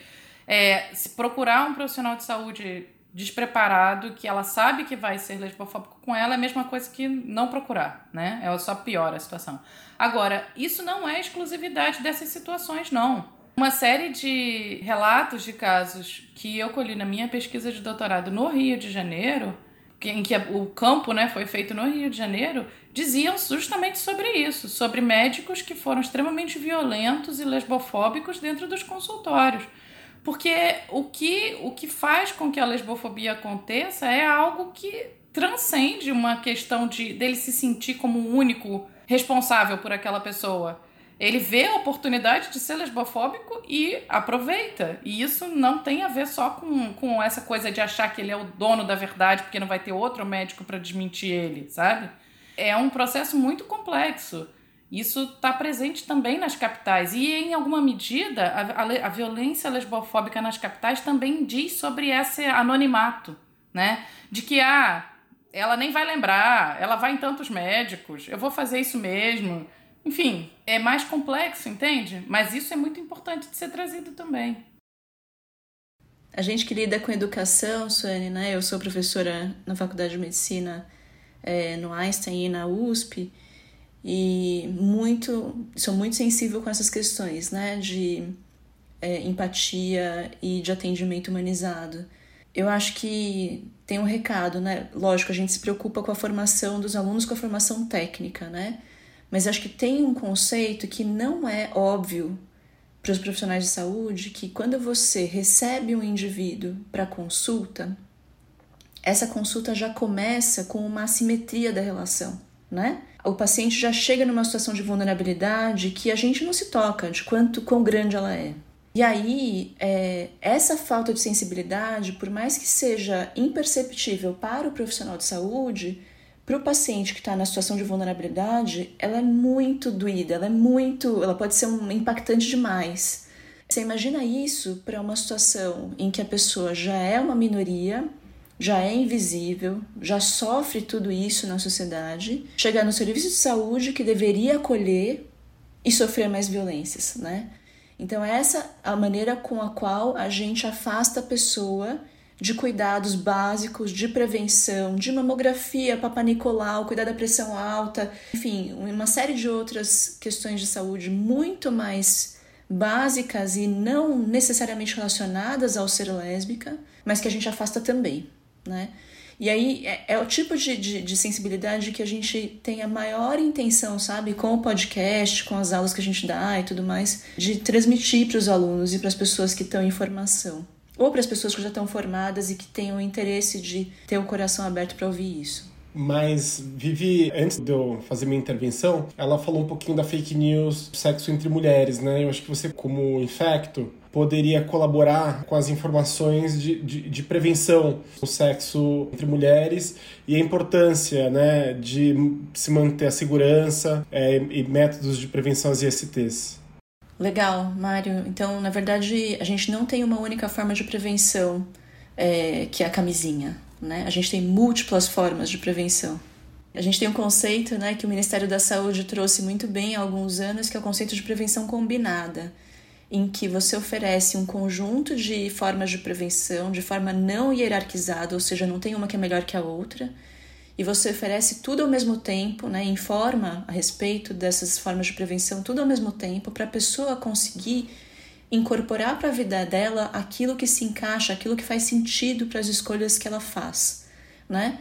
é, se procurar um profissional de saúde despreparado, que ela sabe que vai ser lesbofóbico com ela, é a mesma coisa que não procurar, né? Ela só piora a situação. Agora, isso não é exclusividade dessas situações, não. Uma série de relatos de casos que eu colhi na minha pesquisa de doutorado no Rio de Janeiro, em que o campo né, foi feito no Rio de Janeiro, diziam justamente sobre isso, sobre médicos que foram extremamente violentos e lesbofóbicos dentro dos consultórios. Porque o que, o que faz com que a lesbofobia aconteça é algo que transcende uma questão de dele se sentir como o único responsável por aquela pessoa. Ele vê a oportunidade de ser lesbofóbico e aproveita. E isso não tem a ver só com, com essa coisa de achar que ele é o dono da verdade porque não vai ter outro médico para desmentir ele, sabe? É um processo muito complexo. Isso está presente também nas capitais. E, em alguma medida, a, a, a, violência lesbofóbica nas capitais também diz sobre esse anonimato, né? De que, ah, ela nem vai lembrar, ela vai em tantos médicos, eu vou fazer isso mesmo. Enfim, é mais complexo, entende? Mas isso é muito importante de ser trazido também. A gente que lida com educação, Suane, né? Eu sou professora na Faculdade de Medicina é, no Einstein e na USP e muito sou muito sensível com essas questões, né? De é, empatia e de atendimento humanizado. Eu acho que tem um recado, né? Lógico, a gente se preocupa com a formação dos alunos, com a formação técnica, né? Mas acho que tem um conceito que não é óbvio para os profissionais de saúde que quando você recebe um indivíduo para consulta, essa consulta já começa com uma assimetria da relação, né? O paciente já chega numa situação de vulnerabilidade que a gente não se toca de quanto quão grande ela é. E aí, é, essa falta de sensibilidade, por mais que seja imperceptível para o profissional de saúde, para o paciente que está na situação de vulnerabilidade, ela é muito doída, ela é muito, ela pode ser um impactante demais. Você imagina isso para uma situação em que a pessoa já é uma minoria, já é invisível, já sofre tudo isso na sociedade, chegar no serviço de saúde que deveria acolher e sofrer mais violências, né? Então essa é a maneira com a qual a gente afasta a pessoa de cuidados básicos, de prevenção, de mamografia, Papa Nicolau, cuidar da pressão alta, enfim, uma série de outras questões de saúde muito mais básicas e não necessariamente relacionadas ao ser lésbica, mas que a gente afasta também, né? E aí é, é o tipo de, de, de, sensibilidade que a gente tem a maior intenção, sabe, com o podcast, com as aulas que a gente dá e tudo mais, de transmitir para os alunos e para as pessoas que estão em formação ou para as pessoas que já estão formadas e que têm o interesse de ter o coração aberto para ouvir isso. Mas, Vivi, antes de eu fazer minha intervenção, ela falou um pouquinho da fake news, sexo entre mulheres, né? Eu acho que você, como infecto, poderia colaborar com as informações de, de, de prevenção do sexo entre mulheres e a importância né, de se manter a segurança é, e métodos de prevenção às ISTs. Legal, Mário. Então, na verdade, a gente não tem uma única forma de prevenção é, que é a camisinha. Né? A gente tem múltiplas formas de prevenção. A gente tem um conceito né, que o Ministério da Saúde trouxe muito bem há alguns anos, que é o conceito de prevenção combinada, em que você oferece um conjunto de formas de prevenção de forma não hierarquizada, ou seja, não tem uma que é melhor que a outra, e você oferece tudo ao mesmo tempo, né, informa a respeito dessas formas de prevenção, tudo ao mesmo tempo, para a pessoa conseguir incorporar para a vida dela aquilo que se encaixa, aquilo que faz sentido para as escolhas que ela faz, né?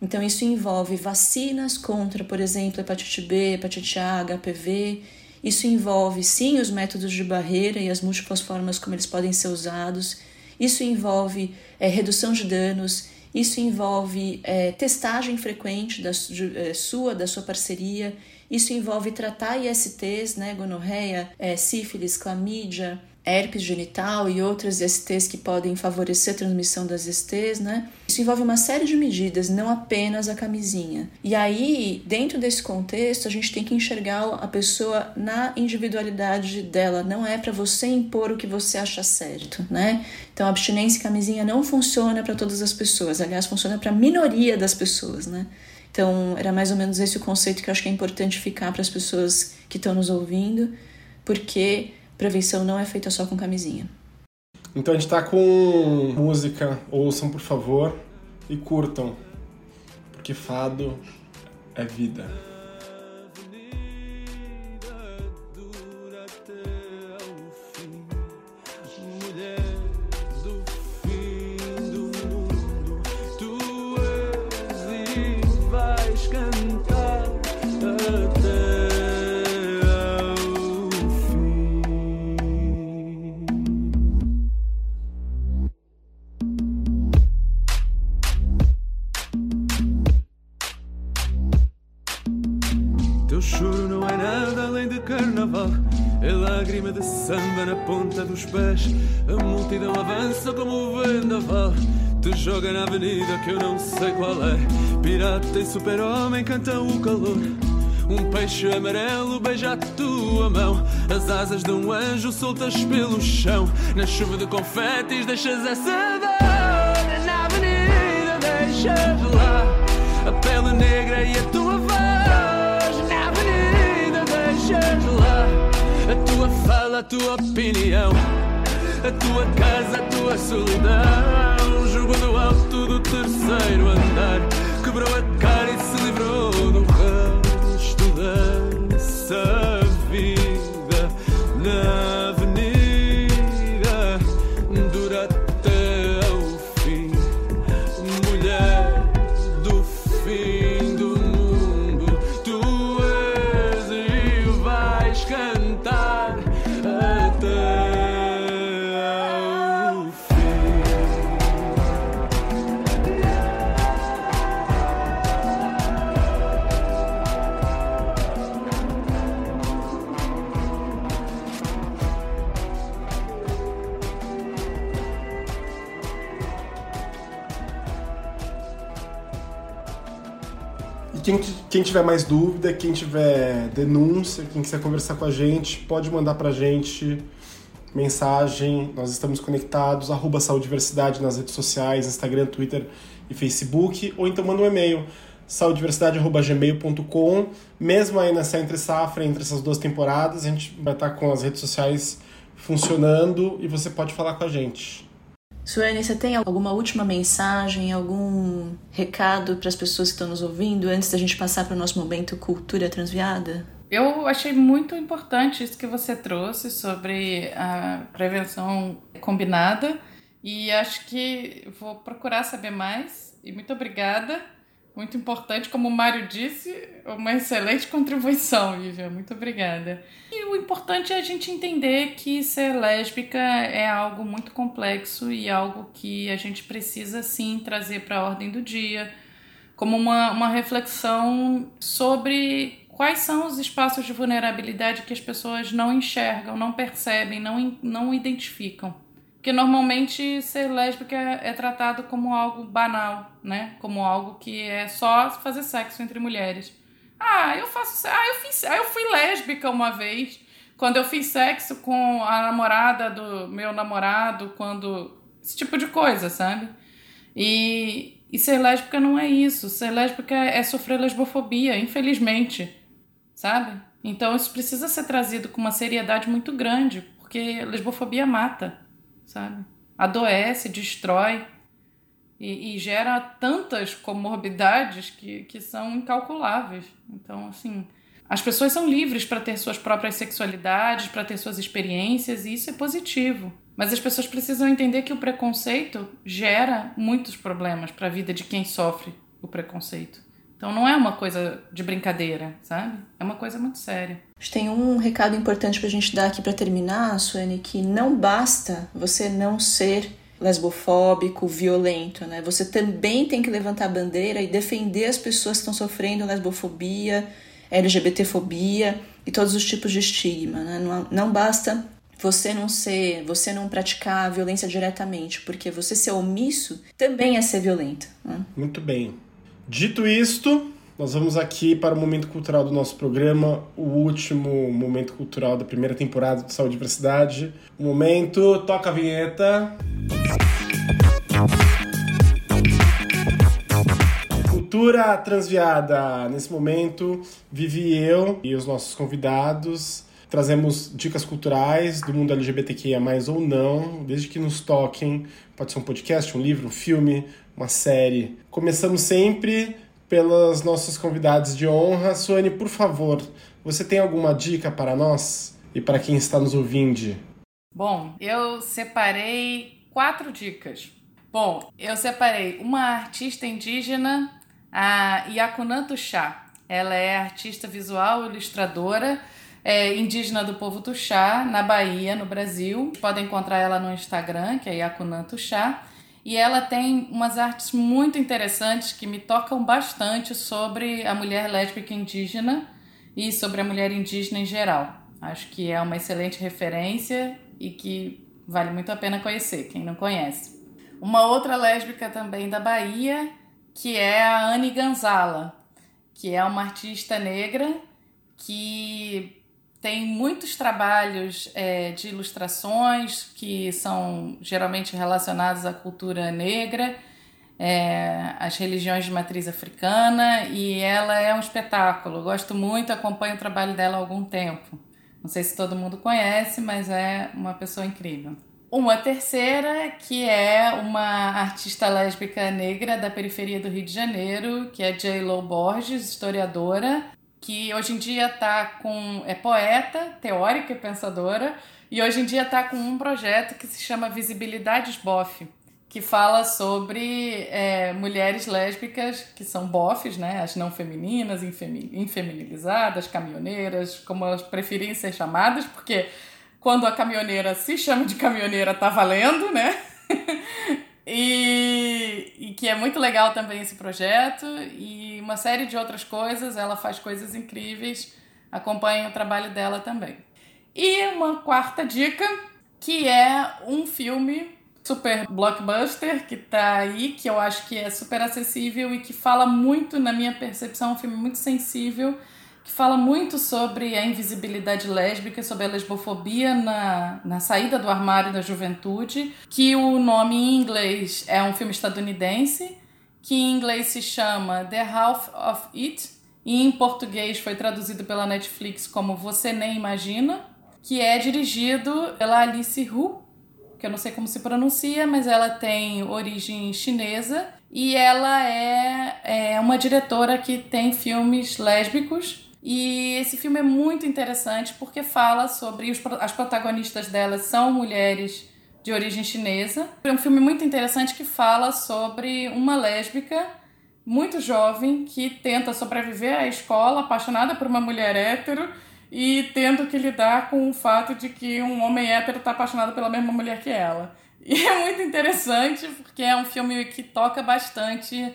Então isso envolve vacinas contra, por exemplo, hepatite B, hepatite A, HPV. Isso envolve sim os métodos de barreira e as múltiplas formas como eles podem ser usados. Isso envolve é, redução de danos. Isso envolve é, testagem frequente da, de, é, sua, da sua parceria. Isso envolve tratar ISTs, né, gonorreia, é, sífilis, clamídia, herpes genital e outras STs que podem favorecer a transmissão das STs, né? Isso envolve uma série de medidas, não apenas a camisinha. E aí, dentro desse contexto, a gente tem que enxergar a pessoa na individualidade dela. Não é para você impor o que você acha certo, né? Então, abstinência e camisinha não funciona para todas as pessoas. Aliás, funciona para a minoria das pessoas, né? Então, era mais ou menos esse o conceito que eu acho que é importante ficar para as pessoas que estão nos ouvindo, porque prevenção não é feita só com camisinha. Então a gente tá com música, ouçam por favor e curtam, porque fado é vida. E super-homem cantam o calor. Um peixe amarelo beija a tua mão. As asas de um anjo soltas pelo chão. Na chuva de confetes deixas essa dor. Na avenida deixas lá a pele negra e a tua voz. Na avenida deixas lá a tua fala, a tua opinião, a tua casa, a tua solidão. Jogou do alto do terceiro andar, quebrou a Quem, quem tiver mais dúvida, quem tiver denúncia, quem quiser conversar com a gente, pode mandar pra gente mensagem. Nós estamos conectados, arroba Saudiversidade nas redes sociais, Instagram, Twitter e Facebook, ou então manda um e-mail saudiversidade.gmail.com. Mesmo aí nessa entre safra, entre essas duas temporadas, a gente vai estar com as redes sociais funcionando e você pode falar com a gente. Suene, você tem alguma última mensagem, algum recado para as pessoas que estão nos ouvindo antes da gente passar para o nosso momento Cultura Transviada? Eu achei muito importante isso que você trouxe sobre a prevenção combinada e acho que vou procurar saber mais. E muito obrigada muito importante, como o Mário disse, uma excelente contribuição, Vivian. Muito obrigada. E o importante é a gente entender que ser lésbica é algo muito complexo e algo que a gente precisa sim trazer para a ordem do dia, como uma, uma reflexão sobre quais são os espaços de vulnerabilidade que as pessoas não enxergam, não percebem, não, não identificam. Porque normalmente ser lésbica é, é tratado como algo banal, né? Como algo que é só fazer sexo entre mulheres. Ah, eu faço. Ah, eu fiz. Ah, eu fui lésbica uma vez. Quando eu fiz sexo com a namorada do meu namorado, quando. Esse tipo de coisa, sabe? E, e ser lésbica não é isso. Ser lésbica é sofrer lesbofobia, infelizmente. Sabe? Então isso precisa ser trazido com uma seriedade muito grande, porque lesbofobia mata sabe? Adoece, destrói e, e, gera tantas comorbidades que, que são incalculáveis. Então, assim, as pessoas são livres para ter suas próprias sexualidades, para ter suas experiências, e isso é positivo. Mas as pessoas precisam entender que o preconceito gera muitos problemas para a vida de quem sofre o preconceito. Então não é uma coisa de brincadeira, sabe? É uma coisa muito séria. Tem um recado importante para a gente dar aqui para terminar, Suene, que não basta você não ser lesbofóbico, violento, né? Você também tem que levantar a bandeira e defender as pessoas que estão sofrendo lesbofobia, LGBTfobia e todos os tipos de estigma, né? Não, não basta você não ser, você não praticar a violência diretamente, porque você ser omisso também é ser violento. Né? Muito bem. Dito isto, nós vamos aqui para o momento cultural do nosso programa, o último momento cultural da primeira temporada de Saúde e Diversidade. O momento, toca a vinheta. Cultura Transviada. Nesse momento, vivi eu e os nossos convidados. Trazemos dicas culturais do mundo LGBTQIA, ou não, desde que nos toquem. Pode ser um podcast, um livro, um filme, uma série. Começamos sempre pelas nossas convidados de honra. Suane, por favor, você tem alguma dica para nós e para quem está nos ouvindo? Bom, eu separei quatro dicas. Bom, eu separei uma artista indígena a Yakunanto Chá. Ela é artista visual, ilustradora, é, indígena do povo Tuxá, na Bahia, no Brasil. Podem encontrar ela no Instagram, que é Yakunanto Chá. E ela tem umas artes muito interessantes que me tocam bastante sobre a mulher lésbica indígena e sobre a mulher indígena em geral. Acho que é uma excelente referência e que vale muito a pena conhecer, quem não conhece. Uma outra lésbica também da Bahia que é a Anne Ganzala, que é uma artista negra que tem muitos trabalhos é, de ilustrações que são geralmente relacionados à cultura negra, é, às religiões de matriz africana, e ela é um espetáculo. Gosto muito, acompanho o trabalho dela há algum tempo. Não sei se todo mundo conhece, mas é uma pessoa incrível. Uma terceira, que é uma artista lésbica negra da periferia do Rio de Janeiro, que é J. Lo Borges, historiadora, que hoje em dia tá com. é poeta, teórica e pensadora, e hoje em dia está com um projeto que se chama Visibilidades Boff, que fala sobre é, mulheres lésbicas que são bofs, né? As não femininas, infeminilizadas, caminhoneiras, como elas preferem ser chamadas, porque quando a caminhoneira se chama de caminhoneira, tá valendo, né? e, e que é muito legal também esse projeto e uma série de outras coisas. Ela faz coisas incríveis. Acompanhe o trabalho dela também. E uma quarta dica, que é um filme super blockbuster que tá aí, que eu acho que é super acessível e que fala muito, na minha percepção, um filme muito sensível que fala muito sobre a invisibilidade lésbica, sobre a lesbofobia na, na saída do armário da juventude, que o nome em inglês é um filme estadunidense, que em inglês se chama The Half of It, e em português foi traduzido pela Netflix como Você Nem Imagina, que é dirigido pela Alice Hu, que eu não sei como se pronuncia, mas ela tem origem chinesa e ela é, é uma diretora que tem filmes lésbicos e esse filme é muito interessante porque fala sobre os, as protagonistas delas são mulheres de origem chinesa. É um filme muito interessante que fala sobre uma lésbica muito jovem que tenta sobreviver à escola, apaixonada por uma mulher hétero e tendo que lidar com o fato de que um homem hétero está apaixonado pela mesma mulher que ela. E é muito interessante porque é um filme que toca bastante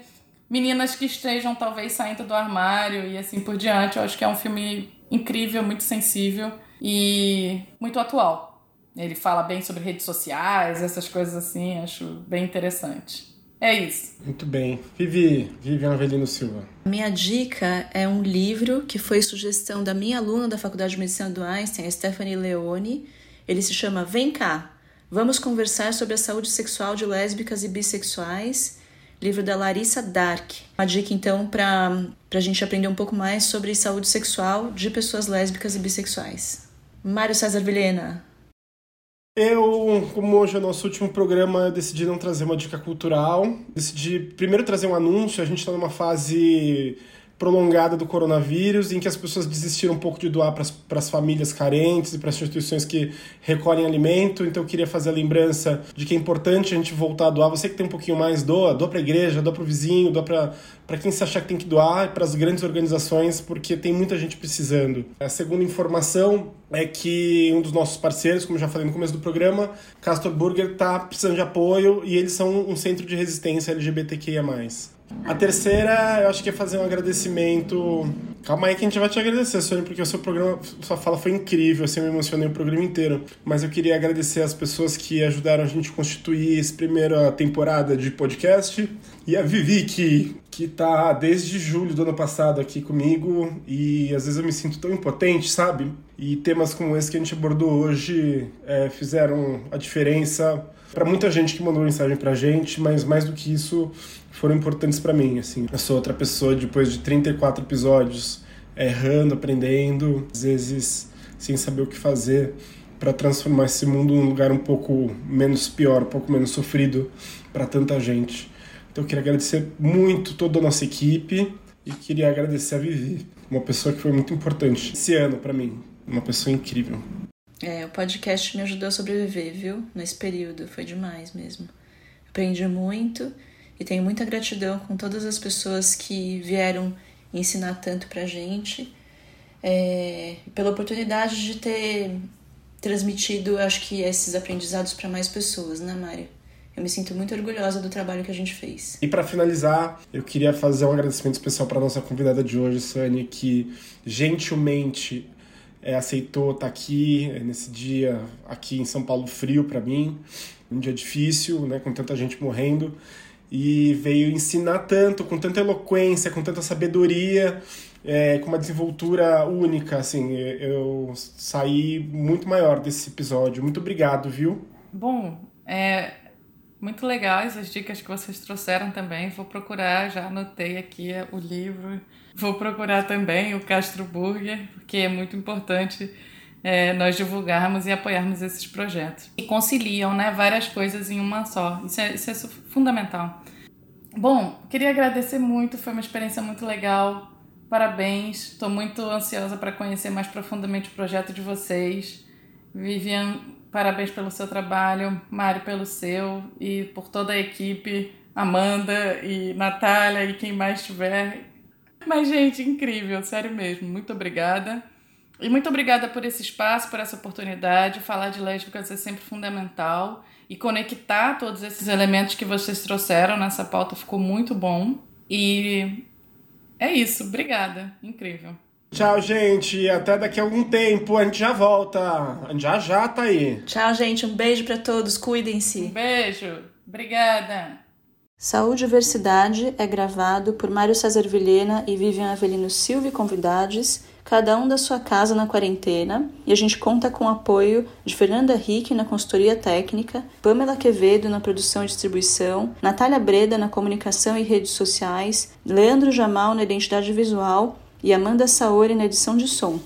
meninas que estejam talvez saindo do armário e assim por diante. Eu acho que é um filme incrível, muito sensível e muito atual. Ele fala bem sobre redes sociais, essas coisas assim, acho bem interessante. É isso. Muito bem. Vivi, Vivian Avelino Silva. Minha dica é um livro que foi sugestão da minha aluna da Faculdade de Medicina do Einstein, Stephanie Leone. Ele se chama Vem cá. Vamos conversar sobre a saúde sexual de lésbicas e bissexuais livro da Larissa Dark. Uma dica, então, para a gente aprender um pouco mais sobre saúde sexual de pessoas lésbicas e bissexuais. Mário César Vilhena. Eu, como hoje é o nosso último programa, eu decidi não trazer uma dica cultural. Decidi primeiro trazer um anúncio. A gente está numa fase prolongada do coronavírus, em que as pessoas desistiram um pouco de doar para as famílias carentes e para as instituições que recolhem alimento. Então eu queria fazer a lembrança de que é importante a gente voltar a doar. Você que tem um pouquinho mais, doa, doa para a igreja, doa para o vizinho, doa para quem se achar que tem que doar e para as grandes organizações, porque tem muita gente precisando. A segunda informação é que um dos nossos parceiros, como já falei no começo do programa, Castor Burger, está precisando de apoio e eles são um centro de resistência LGBTQIA+. A terceira, eu acho que é fazer um agradecimento Calma aí que a gente vai te agradecer, Sônia, porque o seu programa, sua fala foi incrível, assim, eu me emocionei o programa inteiro. Mas eu queria agradecer as pessoas que ajudaram a gente a constituir essa primeira temporada de podcast. E a Vivi, que, que tá desde julho do ano passado aqui comigo. E às vezes eu me sinto tão impotente, sabe? E temas como esse que a gente abordou hoje é, fizeram a diferença para muita gente que mandou mensagem pra gente, mas mais do que isso, foram importantes para mim, assim. Eu sou outra pessoa depois de 34 episódios, errando, aprendendo, às vezes sem saber o que fazer para transformar esse mundo num lugar um pouco menos pior, um pouco menos sofrido para tanta gente. Então eu queria agradecer muito toda a nossa equipe e queria agradecer a Vivi, uma pessoa que foi muito importante esse ano para mim, uma pessoa incrível. É, o podcast me ajudou a sobreviver, viu? Nesse período, foi demais mesmo. Aprendi muito e tenho muita gratidão com todas as pessoas que vieram ensinar tanto pra gente, é, pela oportunidade de ter transmitido, acho que, esses aprendizados para mais pessoas, né, Mário? Eu me sinto muito orgulhosa do trabalho que a gente fez. E para finalizar, eu queria fazer um agradecimento especial para nossa convidada de hoje, Sani, que gentilmente é, aceitou estar tá aqui é, nesse dia aqui em São Paulo frio para mim, um dia difícil, né, com tanta gente morrendo, e veio ensinar tanto, com tanta eloquência, com tanta sabedoria, é, com uma desenvoltura única, assim, eu saí muito maior desse episódio. Muito obrigado, viu? Bom, é muito legais as dicas que vocês trouxeram também. Vou procurar, já anotei aqui o livro Vou procurar também o Castro Burger, porque é muito importante é, nós divulgarmos e apoiarmos esses projetos. E conciliam né, várias coisas em uma só. Isso é, isso é fundamental. Bom, queria agradecer muito, foi uma experiência muito legal. Parabéns, estou muito ansiosa para conhecer mais profundamente o projeto de vocês. Vivian, parabéns pelo seu trabalho, Mário pelo seu e por toda a equipe, Amanda e Natália e quem mais tiver. Mas, gente, incrível, sério mesmo. Muito obrigada. E muito obrigada por esse espaço, por essa oportunidade. Falar de lésbicas é sempre fundamental. E conectar todos esses elementos que vocês trouxeram nessa pauta ficou muito bom. E é isso. Obrigada. Incrível. Tchau, gente. Até daqui a algum tempo. A gente já volta. A gente já já tá aí. Tchau, gente. Um beijo para todos. Cuidem-se. Um beijo. Obrigada. Saúde e Diversidade é gravado por Mário César Vilhena e Vivian Avelino Silva e convidados, cada um da sua casa na quarentena, e a gente conta com o apoio de Fernanda Rick na consultoria técnica, Pamela Quevedo na produção e distribuição, Natália Breda na comunicação e redes sociais, Leandro Jamal na identidade visual e Amanda Saori na edição de som.